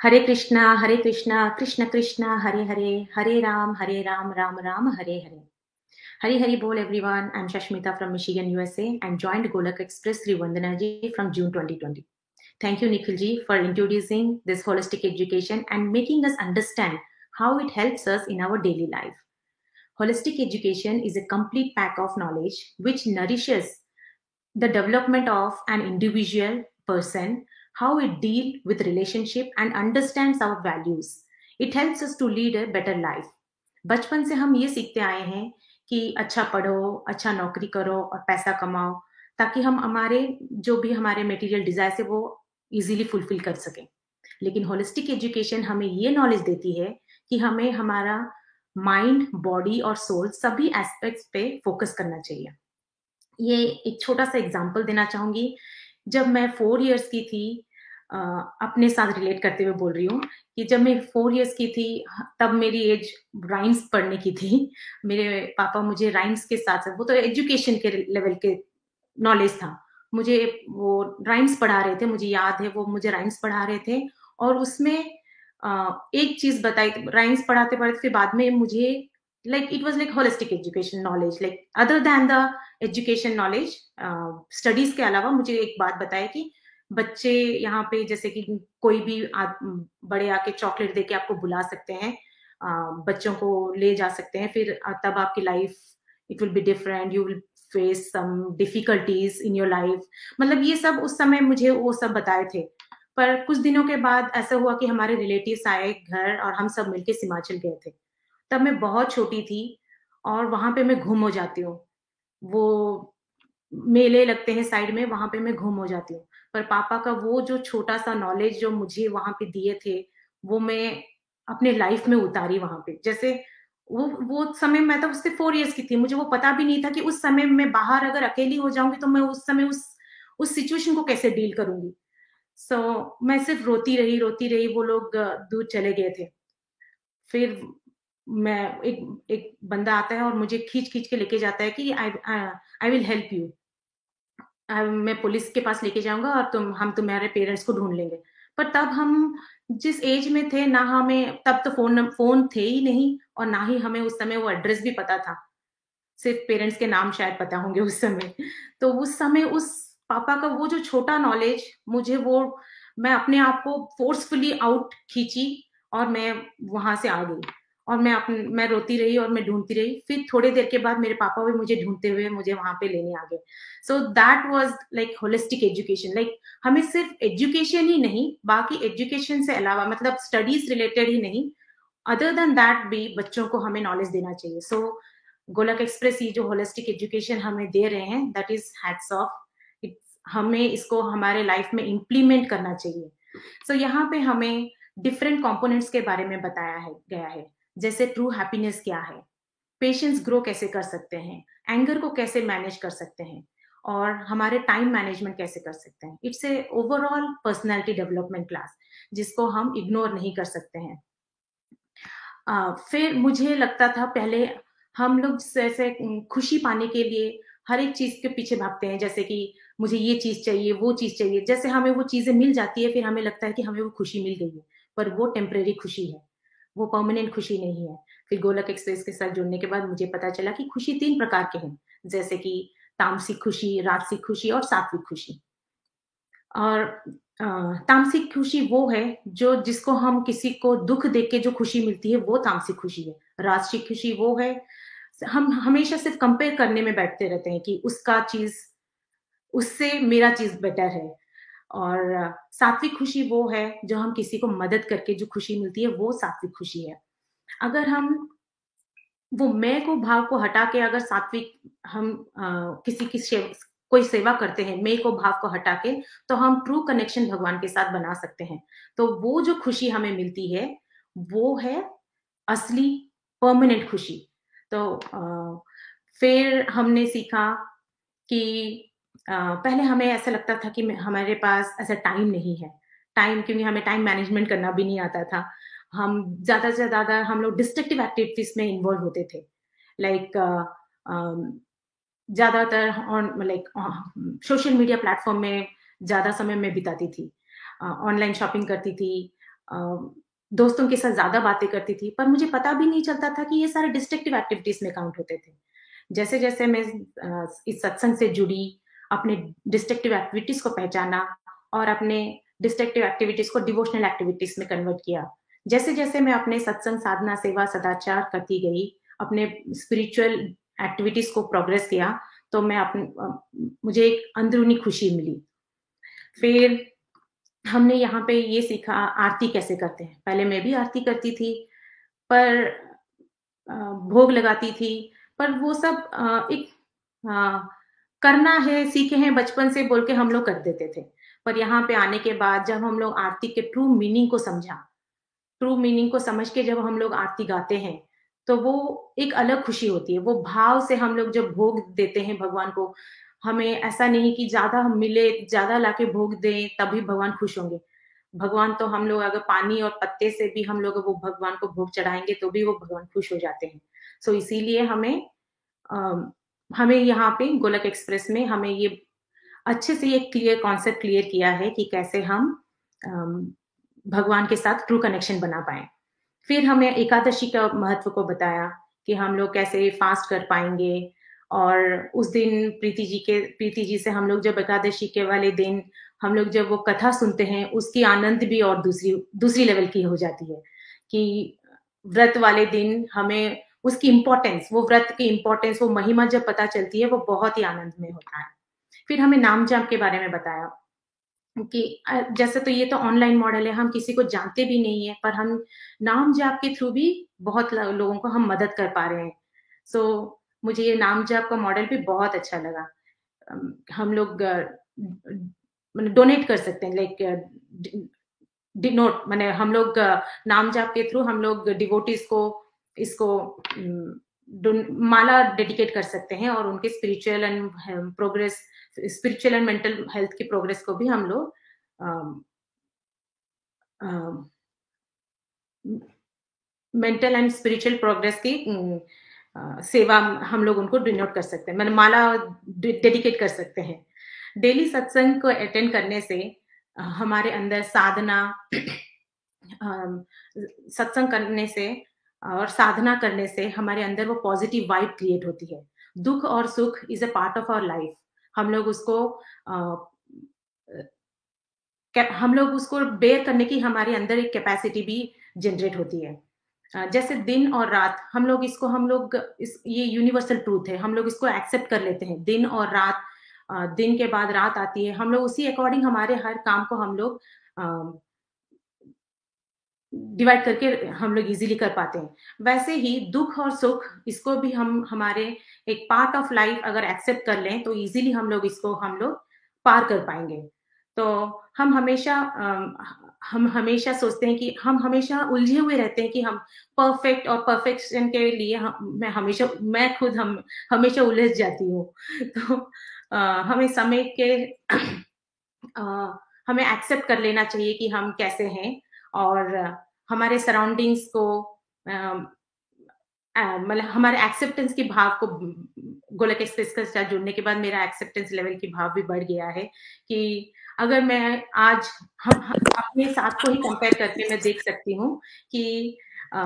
हरे कृष्णा हरे कृष्णा कृष्ण कृष्णा हरे हरे हरे राम हरे Ram Ram Ram Hare Hare Hari Hari Bol everyone. I'm Shashmita from Michigan, USA and joined Golak Express Sri Vandanaji from June 2020. Thank you, Nikhilji, for introducing this holistic education and making us understand how it helps us in our daily life. Holistic education is a complete pack of knowledge which nourishes the development of an individual person, how it deal with relationship and understands our values. It helps us to lead a better life. बचपन से हम ये सीखते आए हैं कि अच्छा पढ़ो अच्छा नौकरी करो और पैसा कमाओ, ताकि हम हमारे, जो भी हमारे मटेरियल डिज़ायर है, वो इजीली फुलफिल कर सकें लेकिन होलिस्टिक एजुकेशन हमें ये नॉलेज देती है कि हमें हमारा माइंड बॉडी और सोल सभी एस्पेक्ट्स पे फोकस करना चाहिए ये एक छोटा सा एग्ज़ाम्पल देना चाहूँगी जब मैं फोर इयर्स की थी अपने साथ रिलेट करते हुए बोल रही हूँ कि जब मैं फोर इयर्स की थी, तब मेरी एज राइम्स पढ़ने की थी। मेरे पापा मुझे राइम्स के साथ साथ, वो तो एजुकेशन के लेवल के नॉलेज था। मुझे वो राइम्स पढ़ा रहे थे, मुझे याद है, वो मुझे राइम्स पढ़ा रहे थे। और उसमें एक चीज़ बताई राइम्स पढ़ाते पढ़ाते फिर बाद में मुझे like it was like holistic education knowledge like other than the education knowledge studies के अलावा मुझे एक बात बताया कि बच्चे यहाँ पे जैसे कि कोई भी आ, बड़े आके चॉकलेट देके आपको बुला सकते हैं बच्चों को ले जा सकते हैं फिर तब आपकी life it will be different you will face some difficulties in your life. मतलब ये सब उस समय मुझे वो सब बताए थे। पर कुछ दिनों के बाद ऐसा हुआ कि हमारे रिलेटिव्स आए घर और हम सब मिलके सिमाचल गए थे। तब मैं बहुत छोटी थी और वहाँ पे मैं घूम हो जाती हूँ। वो मेले लगते हैं साइड में वहाँ पे मैं घूम हो जाती हूँ। पर पापा का वो जो छोटा सा नॉलेज जो मुझे वहाँ पे दिए थे वो मैं अपने लाइफ में उतारी वहाँ पे। जैसे वो वो समय मैं तो उससे फोर इयर्स की थी मुझे वो पता भी नहीं था कि उस समय मैं बाहर अगर अकेली हो जाऊँगी तो मैं उस समय उस उस सिचुएशन को कैसे डील करूँगी। सो so, मैं सिर्फ़ रोती रही रोती रही वो लोग दूर चले गए थे। फिर मैं एक एक बंदा आता है और मुझे खींच खींच के लेके जाता है कि I I will help you मैं पुलिस के पास लेके जाऊँगा और तुम, हम तुम्हारे पेरेंट्स को ढूंढ लेंगे। पर तब हम जिस एज में थे, ना हमें, तब तो फ़ोन फ़ोन थे ही नहीं और ना ही हमें उस समय वो एड्रेस भी पता था। सिर्फ़ पेरेंट्स के नाम शायद पता होंगे उस समय। तो उस समय उस पापा का वो जो छोटा नॉलेज मुझे वो, मैं अपने आप को फोर्सफुली आउट खींची और मैं वहाँ से आ गई। और मैं अपने मैं रोती रही और मैं ढूंढती रही। फिर थोड़ी देर के बाद मेरे पापा भी मुझे ढूंढते हुए मुझे वहाँ पे लेने आ गए। So that was like holistic education like हमें सिर्फ़ एजुकेशन ही नहीं बाकी एजुकेशन से अलावा मतलब स्टडीज़ रिलेटेड ही नहीं अदर देन दैट भी बच्चों को हमें नॉलेज देना चाहिए। सो गोलक एक्सप्रेस ये जो होलिस्टिक एजुकेशन हमें दे रहे हैं दैट इज़ हैट्स ऑफ़ हमें इसको हमारे लाइफ में इम्प्लीमेंट करना चाहिए। सो so, यहाँ पे हमें डिफरेंट कंपोनेंट्स के बारे में बताया है गया है। जैसे ट्रू हैप्पीनेस क्या है? पेशेंस ग्रो कैसे कर सकते हैं? एंगर को कैसे मैनेज कर सकते हैं? और हमारे टाइम मैनेजमेंट कैसे कर सकते हैं? It's a overall personality development class जिसको हम इग्नोर नहीं कर सकते हैं। uh, फिर मुझे लगता था पहले हम लोग जैसे खुशी पाने के लिए हर एक चीज़ के पीछे भागते हैं जैसे कि मुझे ये चीज़ चाहिए वो चीज़ चाहिए। जैसे हमें वो चीज़ें मिल जाती है फिर हमें लगता है कि हमें वो खुशी मिल गई है पर वो टेम्परेरी खुशी है। वो परमानेंट खुशी नहीं है। फिर गोलक एक्सप्रेस के साथ जुड़ने के बाद मुझे पता चला कि खुशी तीन प्रकार के हैं, जैसे कि तामसिक खुशी, राजसिक खुशी और सात्विक खुशी। और तामसिक खुशी वो है जो जिसको हम किसी को दुख देख के जो खुशी मिलती है वो तामसिक खुशी है। राष्ट्रीय खुशी वो है, हम हमेशा सिर्फ़ कंपेयर करने में बैठते रहते हैं कि उसका चीज़, उससे मेरा चीज़ बेटर है। और सात्विक खुशी वो है जो हम किसी को मदद करके जो खुशी मिलती है वो सात्विक खुशी है। अगर हम वो मैं को भाव को हटा के अगर सात्विक हम आ, किसी की कोई सेवा करते हैं मैं को भाव को हटा के तो हम ट्रू कनेक्शन भगवान के साथ बना सकते हैं। तो वो जो खुशी हमें मिलती है वो है असली परमानेंट खुशी। तो आ, फिर हमने सीखा कि पहले हमें ऐसा लगता था कि हमारे पास ऐसा टाइम नहीं है। टाइम क्योंकि हमें टाइम मैनेजमेंट करना भी नहीं आता था। हम ज़्यादा से ज़्यादा हम लोग डिस्ट्रक्टिव एक्टिविटीज़ में इन्वॉल्व होते थे। लाइक ज़्यादातर on like social media platform में ज़्यादा समय में बिताती थी। ऑनलाइन शॉपिंग करती थी। दोस्तों के साथ ज़्यादा बातें करती थी। पर मुझे पता भी नहीं चलता था कि ये सारे डिस्ट्रक्टिव एक्टिविटीज़ में काउंट होते थे। जैसे जैसे मैं इस सत्संग से जुड़ी अपने डिस्ट्रक्टिव एक्टिविटीज़ को पहचाना और अपने डिस्ट्रक्टिव एक्टिविटीज़ को डिवोशनल एक्टिविटीज़ में कन्वर्ट किया। जैसे जैसे मैं अपने सत्संग, साधना, सेवा, सदाचार करती गई, अपने स्पिरिचुअल एक्टिविटीज़ को प्रोग्रेस किया तो मैं अपने मुझे एक अंदरूनी खुशी मिली। फिर हमने यहाँ पे ये सीखा आरती कैसे करते हैं। पहले मैं भी आरती करती थी, पर भोग लगाती थी, पर वो सब एक करना है सीखे हैं बचपन से बोल के हम लोग कर देते थे। पर यहाँ पे आने के बाद जब हम लोग आरती के ट्रू मीनिंग को समझा ट्रू मीनिंग को समझ के जब हम लोग आरती गाते हैं तो वो एक अलग खुशी होती है। वो भाव से हम लोग जब भोग देते हैं भगवान को हमें ऐसा नहीं कि ज़्यादा हम मिले ज़्यादा लाके भोग दें तभी भगवान खुश होंगे। भगवान तो हम लोग अगर पानी और पत्ते से भी हम लोग वो भगवान को भोग चढ़ाएँगे तो भी वो भगवान खुश हो जाते हैं। सो so, इसीलिए हमें हमें यहाँ पे गोलक एक्सप्रेस में हमें ये अच्छे से ये क्लियर कॉन्सेप्ट क्लियर किया है कि कैसे हम भगवान के साथ ट्रू कनेक्शन बना पाए। फिर हमें एकादशी का महत्व को बताया कि हम लोग कैसे फास्ट कर पाएँगे और उस दिन प्रीति जी के, प्रीति जी से हम लोग जब एकादशी के वाले दिन हम लोग जब वो कथा सुनते हैं, उसकी आनंद भी और दूसरी दूसरी लेवल की हो जाती है कि व्रत वाले दिन हमें उसकी इम्पोर्टेंस वो व्रत की इम्पोर्टेंस वो महिमा जब पता चलती है वो बहुत ही आनंद में होता है। फिर हमें नाम जाप के बारे में बताया कि जैसे तो ये तो ऑनलाइन मॉडल है हम किसी को जानते भी नहीं है पर हम नाम जाप के थ्रू भी बहुत लोगों को हम मदद कर पा रहे हैं। सो so, मुझे ये नाम जाप का मॉडल भी बहुत अच्छा लगा। हम लोग डोनेट कर सकते हैं लाइक डिनोट मैंने हम लोग नाम जाप के थ्रू हम लोग डिवोटिस को इसको माला डेडिकेट कर सकते हैं और उनके spiritual and progress spiritual and mental health की प्रोग्रेस को भी हम लोग मेंटल एंड स्पिरिचुअल प्रोग्रेस की आ, सेवा हम लोग उनको डिनोट कर सकते हैं। मैंने माला डेडिकेट कर सकते हैं। डेली सत्संग को अटेंड करने से हमारे अंदर साधना सत्संग करने से और साधना करने से हमारे अंदर वो पॉजिटिव वाइब क्रिएट होती है। दुख और सुख is a part of our life हम लोग उसको आ, हम लोग उसको बेयर करने की हमारे अंदर एक कैपेसिटी भी जनरेट होती है। जैसे दिन और रात हम लोग इसको हम लोग इस ये यूनिवर्सल ट्रूथ है। हम लोग इसको एक्सेप्ट कर लेते हैं। दिन और रात दिन के बाद रात आती है। हम लोग उसी अकॉर्डिंग हमारे हर काम को हम लोग डिवाइड करके हम लोग इजीली कर पाते हैं। वैसे ही दुख और सुख इसको भी हम हमारे एक पार्ट ऑफ़ लाइफ अगर एक्सेप्ट कर लें तो इजीली हम लोग इसको हम लोग पार कर पाएँगे। तो हम हमेशा हम हमेशा सोचते हैं कि हम हमेशा उलझे हुए रहते हैं कि हम परफेक्ट और परफेक्शन के लिए हम मैं हमेशा मैं खुद हम हमेशा उलझ जाती हूँ। तो आ, हमें समय के आ, हमें एक्सेप्ट कर लेना चाहिए कि हम कैसे हैं। और हमारे सराउंडिंग्स को मतलब हमारे एक्सेप्टेंस की भाव को गोलक एक्सप्रेस के साथ जुड़ने के बाद मेरा एक्सेप्टेंस लेवल की भाव भी बढ़ गया है कि अगर मैं आज हम, हम अपने साथ को ही कंपेयर करके मैं देख सकती हूँ कि आ,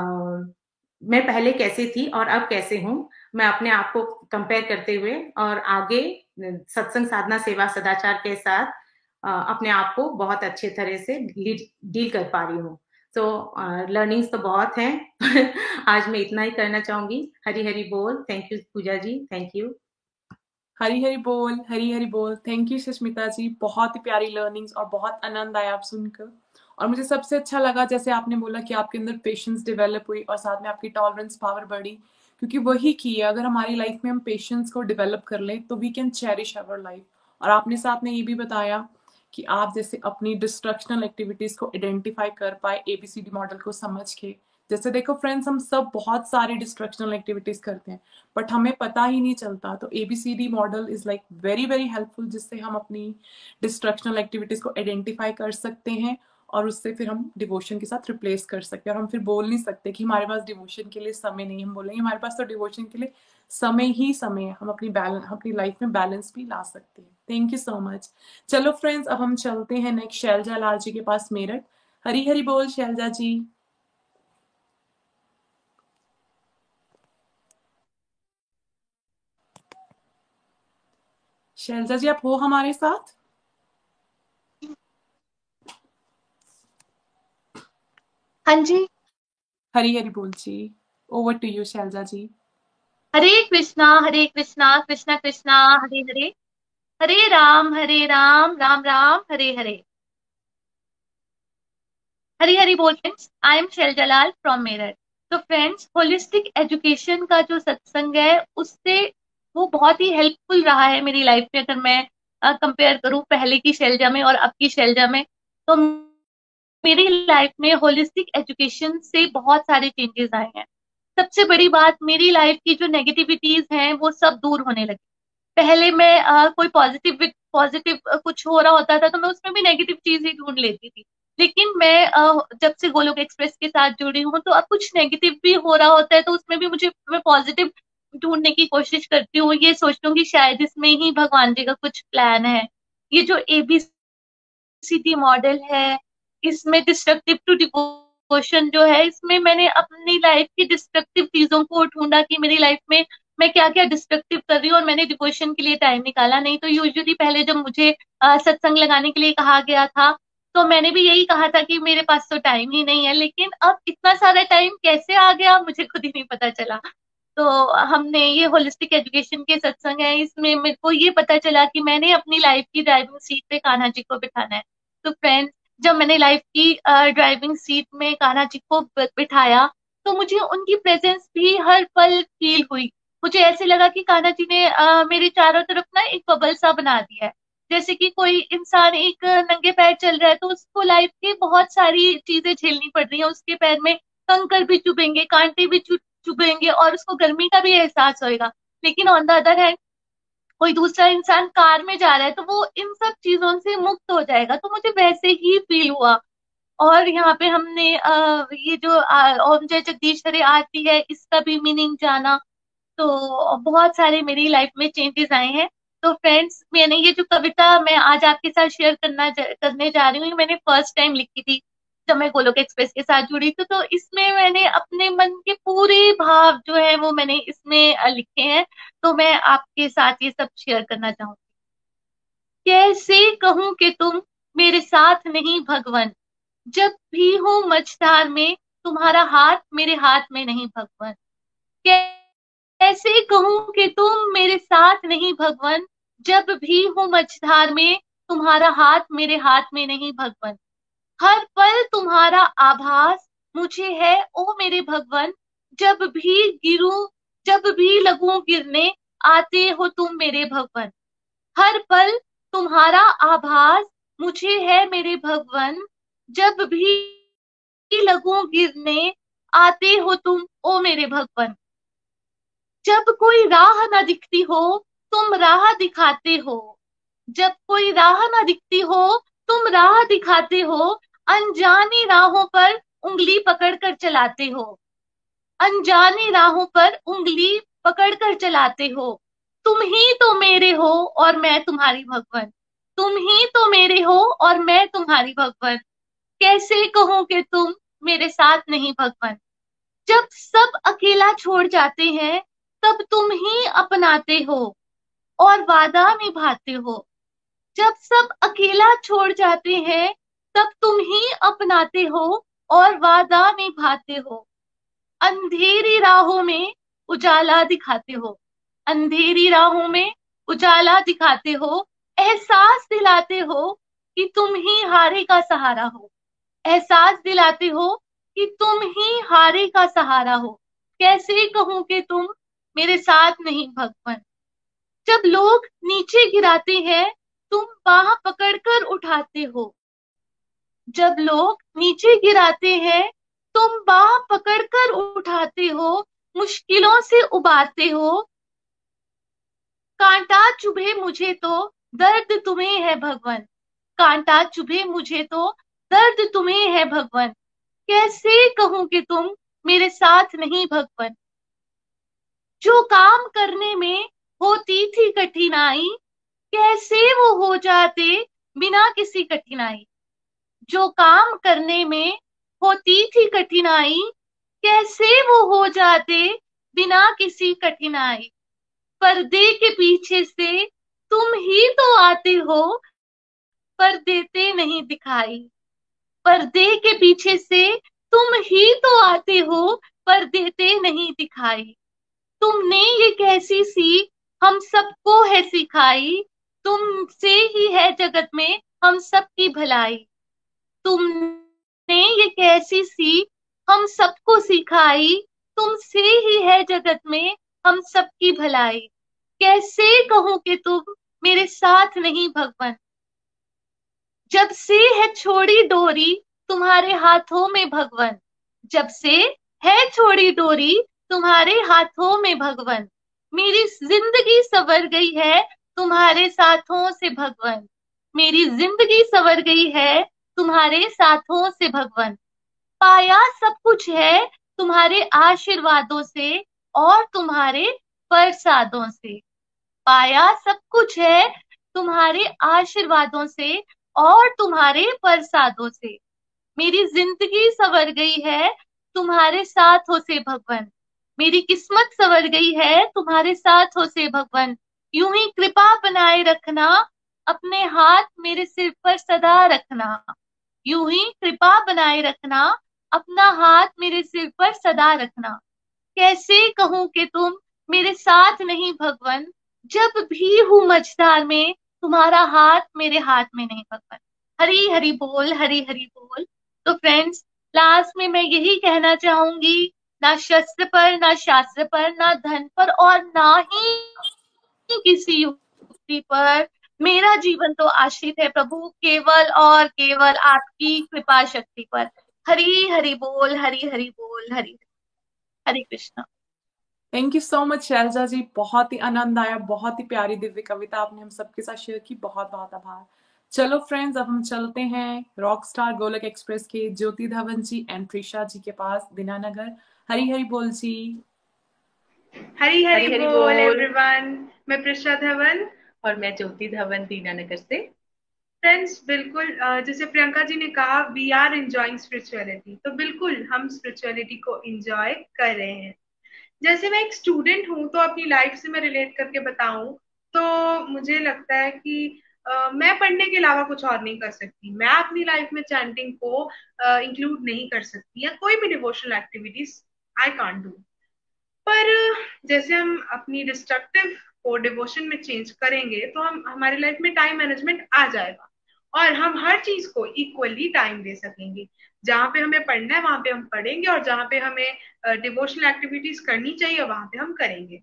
मैं पहले कैसे थी और अब कैसे हूँ मैं अपने आप को कंपेयर करते हुए और आगे सत्संग साधना सेवा सदाचार के साथ अपने आप को बहुत अच्छे तरह से डील कर पा रही हूँ। सो लर्निंग्स तो बहुत हैं, आज मैं इतना ही करना चाहूँगी। हरी हरी बोल। Thank you Puja ji. Thank you Hari Hari बोल। हरी हरी बोल। Thank you Sushmita ji. बहुत ही प्यारी लर्निंग्स और बहुत आनंद आया आप सुनकर। और मुझे सबसे अच्छा लगा, जैसे आपने बोला कि आपके अंदर पेशेंस डेवलप हुई और साथ में आपकी टॉलरेंस पावर बढ़ी, क्योंकि वही की है। अगर हमारी लाइफ में हम पेशेंस को डेवलप कर लें तो we can cherish our life और आपने साथ में ये भी बताया कि आप जैसे अपनी डिस्ट्रक्शनल एक्टिविटीज़ को आइडेंटिफाई कर पाए एबीसीडी मॉडल को समझ के। जैसे देखो फ्रेंड्स हम सब बहुत सारी डिस्ट्रक्शनल एक्टिविटीज़ करते हैं बट हमें पता ही नहीं चलता। तो ABCD model is like very very helpful जिससे हम अपनी डिस्ट्रक्शनल एक्टिविटीज़ को आइडेंटिफाई कर सकते हैं। और उससे फिर हम डिवोशन के साथ रिप्लेस कर सकते हैं। और हम फिर बोल नहीं सकते कि हमारे पास डिवोशन के लिए समय नहीं, हम बोलेंगे हमारे पास तो डिवोशन के लिए समय ही समय है। हम अपनी बैलेंस अपनी लाइफ में बैलेंस भी ला सकते हैं। थैंक यू सो मच चलो फ्रेंड्स अब हम चलते हैं नेक्स्ट शैलजा लाल जी के पास मेरठ। हरी हरी बोल शैलजा जी। शैलजा जी, आप हो हमारे साथ? हाँ जी। हरी हरी बोल ji. Over to you Shailaja ji. Hare Krishna Hare Krishna Krishna Krishna Hare Hare. Hare Ram Hare Ram Ram Ram Hare Hare. Hari Hari बोल friends I am Shail Jalal from Meerut तो friends holistic education का जो सत्संग है उससे वो बहुत ही helpful रहा है मेरी लाइफ में। अगर मैं कंपेयर करूँ पहले की शैलजा में और अब की शैलजा में तो मेरी लाइफ में होलिस्टिक एजुकेशन से बहुत सारे चेंजेस आए हैं। सबसे बड़ी बात मेरी लाइफ की जो नेगेटिविटीज हैं वो सब दूर होने लगी। पहले मैं आ, कोई पॉजिटिव पॉजिटिव कुछ हो रहा होता था तो मैं उसमें भी नेगेटिव चीज़ ही ढूंढ लेती थी। लेकिन मैं आ, जब से गोलोक एक्सप्रेस के साथ जुड़ी हूँ तो अब कुछ नेगेटिव भी हो रहा होता है तो उसमें भी मुझे मैं पॉजिटिव ढूँढने की कोशिश करती हूँ। ये सोचती हूँ कि शायद इसमें ही भगवान जी का कुछ प्लान है। ये जो एबीसी मॉडल है इसमें डिस्ट्रक्टिव टू डिवोशन जो है, इसमें मैंने अपनी लाइफ की डिस्ट्रक्टिव चीज़ों को ढूंढा कि मेरी लाइफ में मैं क्या क्या डिस्ट्रक्टिव कर रही हूँ और मैंने डिवोशन के लिए टाइम निकाला नहीं। तो यूजुअली पहले जब मुझे सत्संग लगाने के लिए कहा गया था तो मैंने भी यही कहा था कि मेरे पास तो टाइम ही नहीं है, लेकिन अब इतना सारा टाइम कैसे आ गया, मुझे खुद ही नहीं पता चला। तो हमने ये होलिस्टिक एजुकेशन के सत्संग है, इसमें मेरे को ये पता चला कि मैंने अपनी लाइफ की ड्राइविंग सीट पे कान्हा जी को बिठाना है। तो फ्रेंड्स जब मैंने लाइफ की ड्राइविंग सीट में कान्हा जी को बिठाया तो मुझे उनकी प्रेजेंस भी हर पल फील हुई। मुझे ऐसे लगा कि कान्हा जी ने uh, मेरे चारों तरफ़ ना एक बबल सा बना दिया है। जैसे कि कोई इंसान एक नंगे पैर चल रहा है तो उसको लाइफ की बहुत सारी चीज़ें झेलनी पड़ रही है। उसके पैर में कंकर भी चुभेंगे कांटे भी चुभेंगे और उसको गर्मी का भी एहसास होगा लेकिन ऑन द अदर हैंड कोई दूसरा इंसान कार में जा रहा है तो वो इन सब चीज़ों से मुक्त हो जाएगा। तो मुझे वैसे ही फील हुआ। और यहाँ पे हमने आ, ये जो ओम जय जगदीश हरे आरती है इसका भी मीनिंग जाना। तो बहुत सारे मेरी लाइफ में चेंजेस आए हैं। तो फ्रेंड्स मैंने ये जो कविता मैं आज आपके साथ शेयर करना करने जा रही हूँ मैंने फ़र्स्ट टाइम लिखी थी। जब मैं गोलोक एक्सप्रेस के साथ जुड़ी थी तो इसमें मैंने अपने मन के पूरे भाव जो है, वो मैंने इसमें लिखे हैं। तो मैं आपके साथ ये सब शेयर करना चाहूँगी। कैसे कहूँ कि तुम मेरे साथ नहीं भगवान? जब भी हूँ मझधार में, तुम्हारा हाथ मेरे हाथ में नहीं भगवान। कैसे कहूँ कि तुम मेरे साथ नहीं भगवान? जब भी हूँ मझधार में, तुम्हारा हाथ मेरे हाथ में नहीं भगवान। हर पल तुम्हारा आभास मुझे है, ओ मेरे भगवान। जब भी गिरू, जब भी लगू गिरने, आते हो तुम मेरे भगवान। हर पल तुम्हारा आभास मुझे है, मेरे भगवान। जब भी लगू गिरने, आते हो तुम, ओ मेरे भगवान। जब कोई राह ना दिखती हो, तुम राह दिखाते हो। जब कोई राह ना दिखती हो, तुम राह दिखाते हो अनजानी राहों पर उंगली पकड़कर चलाते हो। अनजानी राहों पर उंगली पकड़कर चलाते हो। तुम ही तो मेरे हो और मैं तुम्हारी भगवान। तुम ही तो मेरे हो और मैं तुम्हारी भगवान। कैसे कहूँ कि तुम मेरे साथ नहीं भगवान? जब सब अकेला छोड़ जाते हैं, तब तुम ही अपनाते हो और वादा निभाते हो। जब सब अकेला छोड़ जाते हैं तब तुम ही अपनाते हो और वादा निभाते हो। अंधेरी राहों में उजाला दिखाते हो। अंधेरी राहों में उजाला दिखाते हो। एहसास दिलाते हो कि तुम ही हारे का सहारा हो। एहसास दिलाते हो कि तुम ही हारे का सहारा हो। कैसे कहूँ कि तुम मेरे साथ नहीं भगवान? जब लोग नीचे गिराते हैं, तुम बाह पकड़कर उठाते हो। जब लोग नीचे गिराते हैं, तुम बाह पकड़कर उठाते हो, मुश्किलों से उबारते हो। कांटा चुभे मुझे तो दर्द तुम्हें है भगवान। कांटा चुभे मुझे तो दर्द तुम्हें है भगवान। कैसे कहूँ कि तुम मेरे साथ नहीं भगवान? जो काम करने में होती थी कठिनाई, कैसे वो हो जाते बिना किसी कठिनाई? जो काम करने में होती थी कठिनाई, कैसे वो हो जाते बिना किसी कठिनाई? पर्दे के पीछे से तुम ही तो आते हो पर देते नहीं दिखाई। पर्दे के पीछे से तुम ही तो आते हो पर देते नहीं दिखाई। तुमने ये कैसी सी हम सबको है सिखाई? तुमसे ही है जगत में हम सबकी भलाई। तुमने ये कैसी सी हम सबको सिखाई? तुमसे ही है जगत में हम सबकी भलाई। कैसे कहूँ कि तुम मेरे साथ नहीं भगवान? जब से है छोड़ी डोरी तुम्हारे हाथों में भगवान। जब से है छोड़ी डोरी तुम्हारे हाथों में भगवान। मेरी ज़िंदगी सवर गई है तुम्हारे साथों से भगवान। मेरी ज़िंदगी सवर गई है तुम्हारे साथों से भगवान। पाया सब कुछ है तुम्हारे आशीर्वादों से और तुम्हारे प्रसादों से। पाया सब कुछ है तुम्हारे आशीर्वादों से और तुम्हारे प्रसादों से। मेरी ज़िंदगी सवर गई है तुम्हारे साथ हो से भगवान। मेरी किस्मत सवर गई है तुम्हारे साथ हो से भगवान। यूँ ही कृपा बनाए रखना, अपने हाथ मेरे सिर पर सदा रखना। यूँ ही कृपा बनाए रखना, अपना हाथ मेरे सिर पर सदा रखना। कैसे कहूँ कि तुम मेरे साथ नहीं भगवान? जब भी हूँ मझदार में, तुम्हारा हाथ मेरे हाथ में नहीं भगवान। हरी हरी बोल, हरी हरी बोल। तो फ्रेंड्स लास्ट में मैं यही कहना चाहूँगी, ना शस्त्र पर, ना शास्त्र पर, ना धन पर और ना ही किसी युक्ति पर। मेरा जीवन तो आश्रित है प्रभु केवल और केवल आपकी कृपा शक्ति पर। हरी हरी बोल हरी हरी बोल Hari Hare Krishna. Thank you so much Shailaja ji. बहुत ही आनंद आया बहुत ही प्यारी दिव्य कविता आपने हम सबके साथ शेयर की। बहुत बहुत आभार। चलो फ्रेंड्स अब हम चलते हैं रॉक स्टार गोलक एक्सप्रेस के ज्योति धवन जी एंड त्रिशा जी के पास दीनानगर। हरी हरी बोल जी। हरी हरी, हरी हरी बोल बोल। एवरीवन मैं प्रिशा धवन। और मैं ज्योति धवन दीनानगर से। फ्रेंड्स बिल्कुल जैसे प्रियंका जी ने कहा वी आर एंजॉइंग स्पिरिचुअलिटी तो बिल्कुल हम स्पिरिचुअलिटी को एंजॉय कर रहे हैं। जैसे मैं एक स्टूडेंट हूँ तो अपनी लाइफ से मैं रिलेट करके बताऊँ तो मुझे लगता है कि अ, मैं पढ़ने के अलावा कुछ और नहीं कर सकती। मैं अपनी लाइफ में चैंटिंग को इंक्लूड नहीं कर सकती या कोई भी devotional activities I can't do पर जैसे हम अपनी डिस्ट्रक्टिव को डिवोशन में चेंज करेंगे तो हम, हमारी लाइफ में टाइम मैनेजमेंट आ जाएगा। और हम हर चीज़ को इक्वली टाइम दे सकेंगे। जहाँ पे हमें पढ़ना है, वहाँ पे हम पढ़ेंगे, और जहाँ पे हमें डिवोशनल एक्टिविटीज़ करनी चाहिए, वहाँ पे हम करेंगे।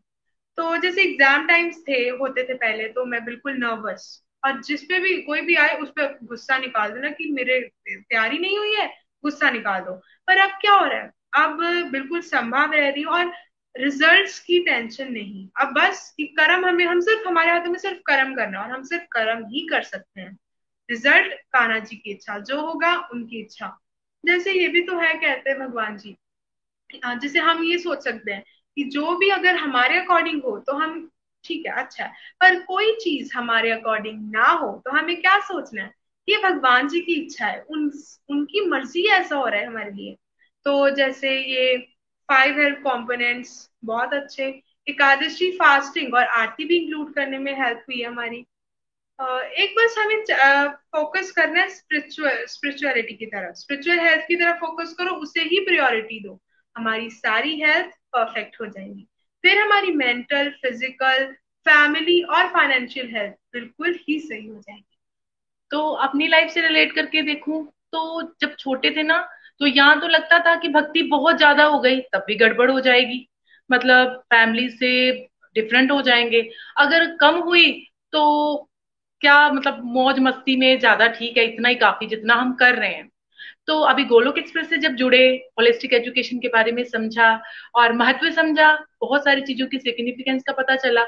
तो जैसे एग्ज़ाम टाइम्स थे, होते थे पहले तो मैं बिल्कुल नर्वस और जिस पे भी कोई भी आए, उस पर गुस्सा निकाल देना कि मेरे, तैयारी नहीं हुई है, गुस्सा निकाल दो। पर अब क्या हो रहा है? अब बिल्कुल संभव रह रही और रिजल्ट्स की टेंशन नहीं। अब बस कि कर्म हमें, हम सिर्फ़ हमारे हाथों में सिर्फ़ कर्म करना और हम सिर्फ़ कर्म ही कर सकते हैं। रिज़ल्ट कान्हा जी की इच्छा, जो होगा उनकी इच्छा। जैसे ये भी तो है, कहते हैं भगवान जी। जैसे हम ये सोच सकते हैं कि जो भी अगर हमारे अकॉर्डिंग हो तो हम, ठीक है अच्छा है। पर कोई चीज़ हमारे अकॉर्डिंग ना हो तो हमें क्या सोचना है? ये भगवान जी की इच्छा है, उन, उनकी मर्ज़ी ऐसा हो रहा है हमारे लिए। तो जैसे ये फाइव हेल्थ कॉम्पोनेंट्स बहुत अच्छे। एकादशी फास्टिंग और आरती भी इंक्लूड करने में हेल्प हुई हमारी। एक बस हमें फोकस करना है स्पिरिचुअल स्पिरिचुअलिटी की तरफ़। स्पिरिचुअल हेल्थ की तरफ़ फोकस करो, उसे ही प्रायोरिटी दो। हमारी सारी हेल्थ परफेक्ट हो जाएँगी। फिर हमारी मेंटल फ़िज़िकल फैमिली और फाइनेंशियल हेल्थ बिल्कुल ही सही हो जाएगी। तो अपनी लाइफ से रिलेट करके देखूँ तो जब छोटे थे ना तो यहाँ तो लगता था कि भक्ति बहुत ज़्यादा हो गई, तब भी गड़बड़ हो जाएगी। मतलब फैमिली से डिफरेंट हो जाएँगे। अगर कम हुई तो क्या मतलब मौज मस्ती में ज़्यादा ठीक है, इतना ही काफ़ी जितना हम कर रहे हैं। तो अभी गोलोक एक्सप्रेस से जब जुड़े होलिस्टिक एजुकेशन के बारे में समझा और महत्व समझा, बहुत सारी चीज़ों की सिग्निफिकेंस का पता चला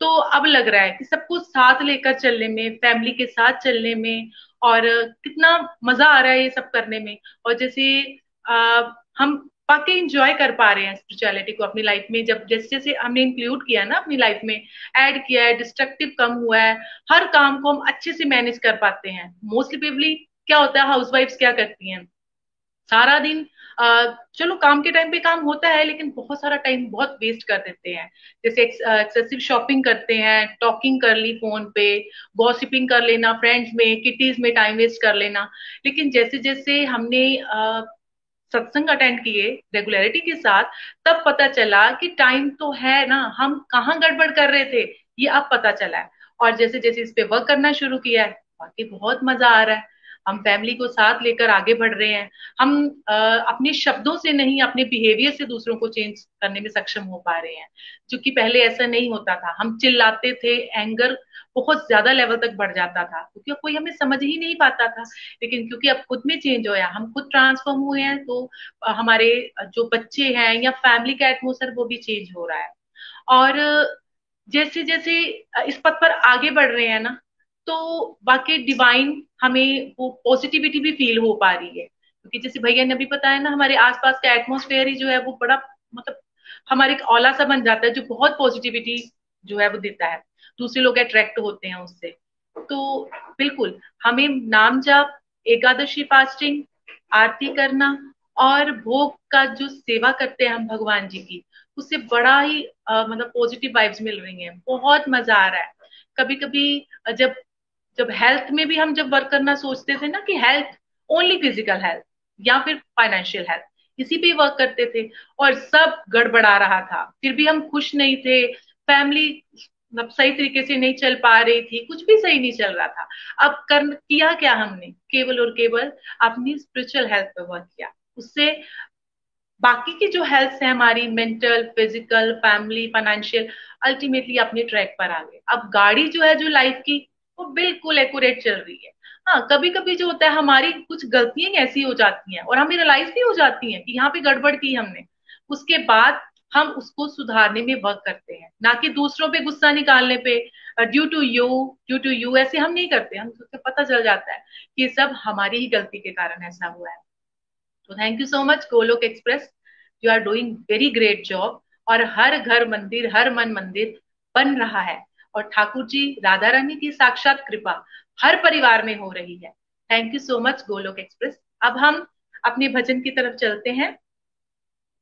तो अब लग रहा है कि सबको साथ लेकर चलने में फैमिली के साथ चलने में और कितना मज़ा आ रहा है ये सब करने में। और जैसे आ, हम वाकई इंजॉय कर पा रहे हैं स्पिरिचुअलिटी को अपनी लाइफ में। जब जैसे जैसे हमने इंक्लूड किया ना अपनी लाइफ में ऐड किया है डिस्ट्रक्टिव कम हुआ है हर काम को हम अच्छे से मैनेज कर पाते हैं। मोस्टली पीपली क्या होता है हाउस वाइफ क्या करती हैं? सारा दिन चलो काम के टाइम पे काम होता है, लेकिन बहुत सारा टाइम बहुत वेस्ट कर देते हैं। जैसे एक्सेसिव शॉपिंग करते हैं टॉकिंग कर ली फ़ोन पे गॉसिपिंग कर लेना फ्रेंड्स में किटीज में टाइम वेस्ट कर लेना। लेकिन जैसे जैसे हमने सत्संग अटेंड किए रेगुलरिटी के साथ, तब पता चला कि टाइम तो है ना, हम कहाँ गड़बड़ कर रहे थे, ये अब पता चला है। और जैसे जैसे इस पे वर्क करना शुरू किया है बाकी बहुत मज़ा आ रहा है। हम फैमिली को साथ लेकर आगे बढ़ रहे हैं। हम आ, अपने शब्दों से नहीं अपने बिहेवियर से दूसरों को चेंज करने में सक्षम हो पा रहे हैं जो कि पहले ऐसा नहीं होता था। हम चिल्लाते थे एंगर बहुत ज़्यादा लेवल तक बढ़ जाता था क्योंकि कोई हमें समझ ही नहीं पाता था। लेकिन क्योंकि अब खुद में चेंज होया हम खुद ट्रांसफॉर्म हुए हैं तो हमारे जो बच्चे हैं या फैमिली का एटमोसफेयर वो भी चेंज हो रहा है। और जैसे जैसे इस पथ पर आगे बढ़ रहे हैं ना तो बाकी डिवाइन हमें वो पॉजिटिविटी भी फील हो पा रही है। क्योंकि जैसे भैया ने अभी बताया ना हमारे आसपास का एटमोसफेयर ही जो है वो बड़ा मतलब हमारे औला सा बन जाता है जो बहुत पॉजिटिविटी जो है वो देता है। दूसरे लोग अट्रैक्ट होते हैं उससे। तो बिल्कुल हमें नाम जाप एकादशी फास्टिंग आरती करना और भोग का जो सेवा करते हैं हम भगवान जी की उससे बड़ा ही आ, मतलब पॉजिटिव वाइब्स मिल रही हैं। बहुत मज़ा आ रहा है। कभी कभी जब जब हेल्थ में भी हम जब वर्क करना सोचते थे ना कि हेल्थ ओनली फ़िज़िकल हेल्थ या फिर फाइनेंशियल हेल्थ इसी पे वर्क करते थे और सब गड़बड़ा रहा था। फिर भी हम खुश नहीं थे फैमिली मतलब सही तरीके से नहीं चल पा रही थी, कुछ भी सही नहीं चल रहा था। अब कर किया क्या हमने? केवल और केवल अपनी स्पिरिचुअल हेल्थ पे वर्क किया। उससे बाकी की जो हेल्थ है हमारी mental physical family financial ultimately अपने ट्रैक पर आ गए। अब गाड़ी जो है जो लाइफ की वो बिल्कुल एक्यूरेट चल रही है। हाँ कभी कभी जो होता है, हमारी कुछ गलतियाँ ऐसी हो जाती हैं और हमें रियलाइज़ भी हो जाती हैं कि यहाँ पे गड़बड़ की हमने। उसके बाद हम उसको सुधारने में वर्क करते हैं। ना कि दूसरों पे गुस्सा निकालने पे due to you due to you ऐसे हम नहीं करते। हम उससे पता चल जाता है कि सब हमारी ही गलती के कारण ऐसा हुआ है। तो thank you so much Golok express you are doing very great job और हर घर मंदिर, हर मन मंदिर बन रहा है। और ठाकुर जी राधा रानी की साक्षात कृपा हर परिवार में हो रही है। Thank you so much Golok express अब हम अपने भजन की तरफ़ चलते हैं।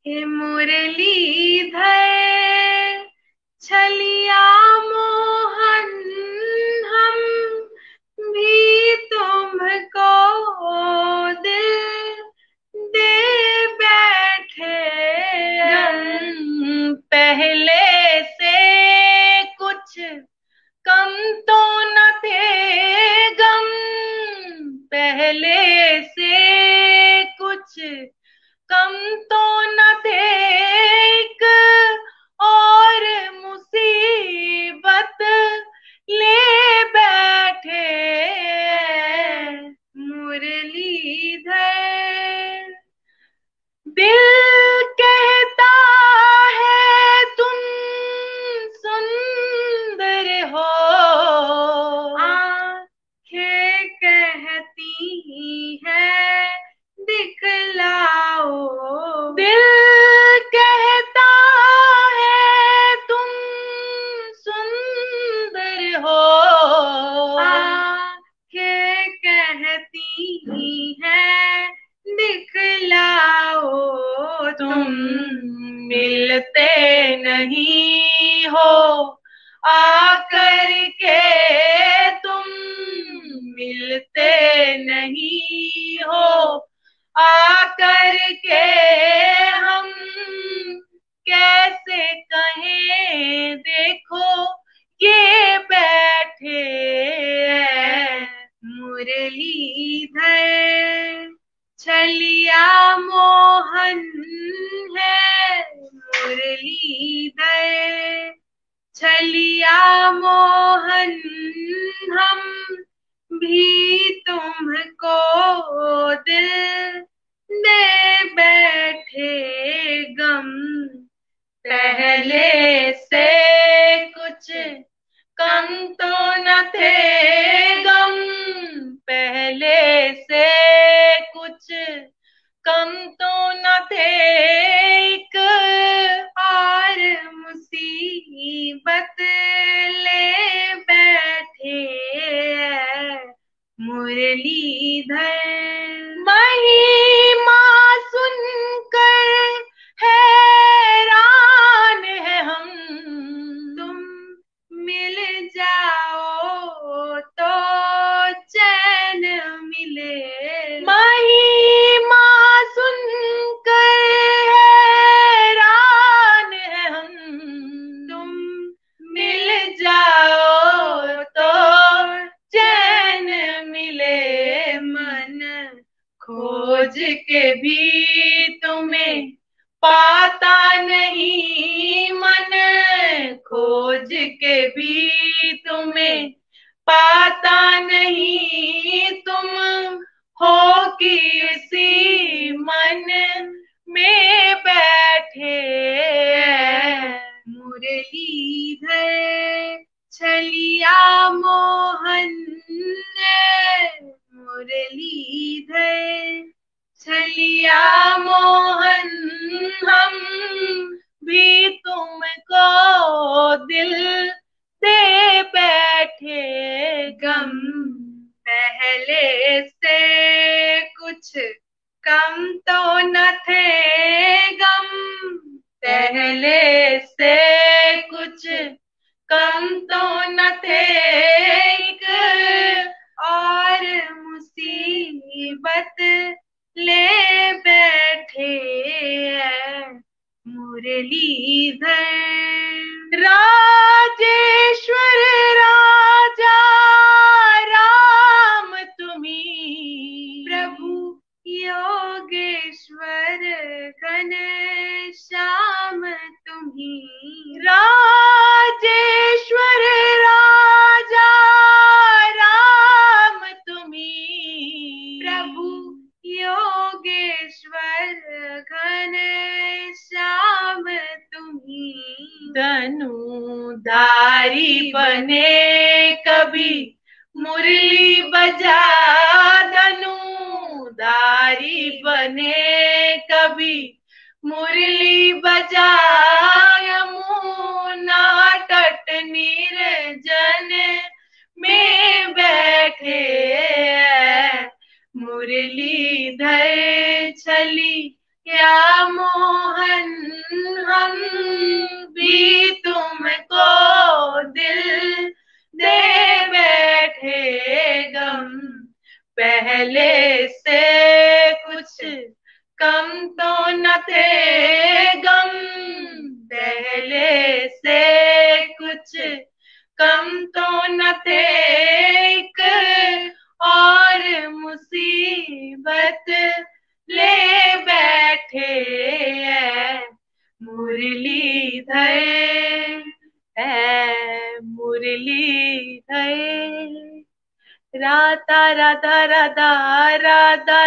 हे मुरलीधर छलिया मोहन पहले से कुछ कम तो न थे।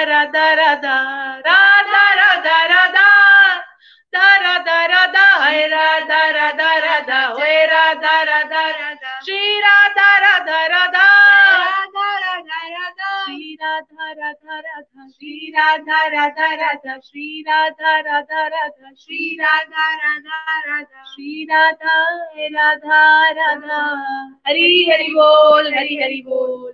राधा राधा राधा राधा राधा राधा राधा हरे राधा राधा राधा हे राधा राधा राधा श्री राधा राधा राधा राधा राधा राधा श्री राधा राधा राधा श्री राधा राधा राधा हरि हरि बोल हरि हरि बोल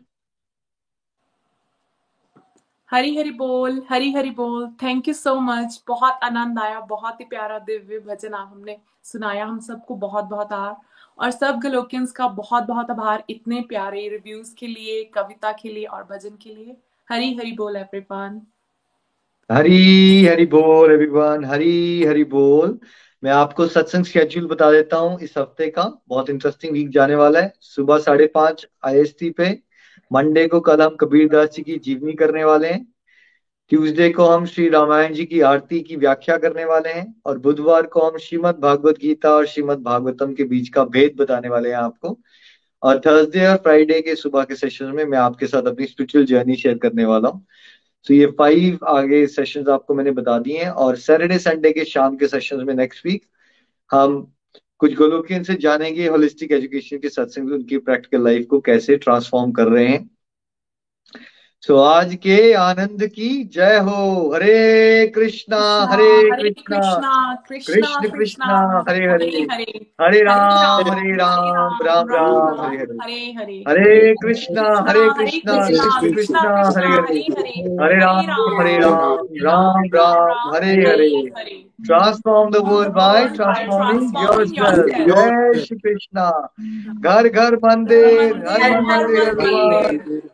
हरी हरी बोल, हरी हरी बोल। थैंक यू सो मच बहुत आनंद आया, बहुत ही प्यारा दिव्य भजन आप हमने सुनाया। हम सबको बहुत बहुत आभार। और सब गलोकियंस का बहुत बहुत आभार इतने प्यारे रिव्यूज़ के लिए, कविता के लिए और भजन के लिए। हरी हरी बोल एवरीवन हरी हरी बोल एवरीवन हरी हरी बोल। मैं आपको सत्संग शेड्यूल बता देता हूँ। इस हफ़्ते का बहुत इंटरेस्टिंग वीक जाने वाला है। सुबह साढ़े पाँच आई पे। मंडे को कल हम कबीर दास जी की जीवनी करने वाले हैं। ट्यूसडे को हम श्री रामायण जी की आरती की व्याख्या करने वाले हैं और बुधवार को हम श्रीमद भागवत गीता और श्रीमद भागवतम के बीच का भेद बताने वाले हैं आपको। और थर्सडे और फ्राइडे के सुबह के सेशन में मैं आपके साथ अपनी स्पिरिचुअल जर्नी शेयर करने वाला हूँ। तो ये फाइव आगे सेशंस आपको मैंने बता दिए हैं और सैटरडे संडे के शाम के सेशंस में नेक्स्ट वीक हम कुछ गोलोकियन से जानेंगे होलिस्टिक एजुकेशन के सत्संग उनकी प्रैक्टिकल लाइफ को कैसे ट्रांसफॉर्म कर रहे हैं। So, आज के आनंद की जय हो हरे कृष्णा हरे कृष्णा कृष्ण कृष्णा हरे हरे हरे राम हरे राम राम राम हरे हरे हरे कृष्णा हरे कृष्णा कृष्ण कृष्णा हरे हरे हरे राम हरे Ram Ram Ram Hare Hare Transform the world by transforming yourself. जय श्री कृष्णा घर घर मंदिर हर मंदिर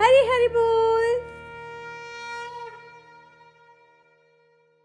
हरी हरी बोल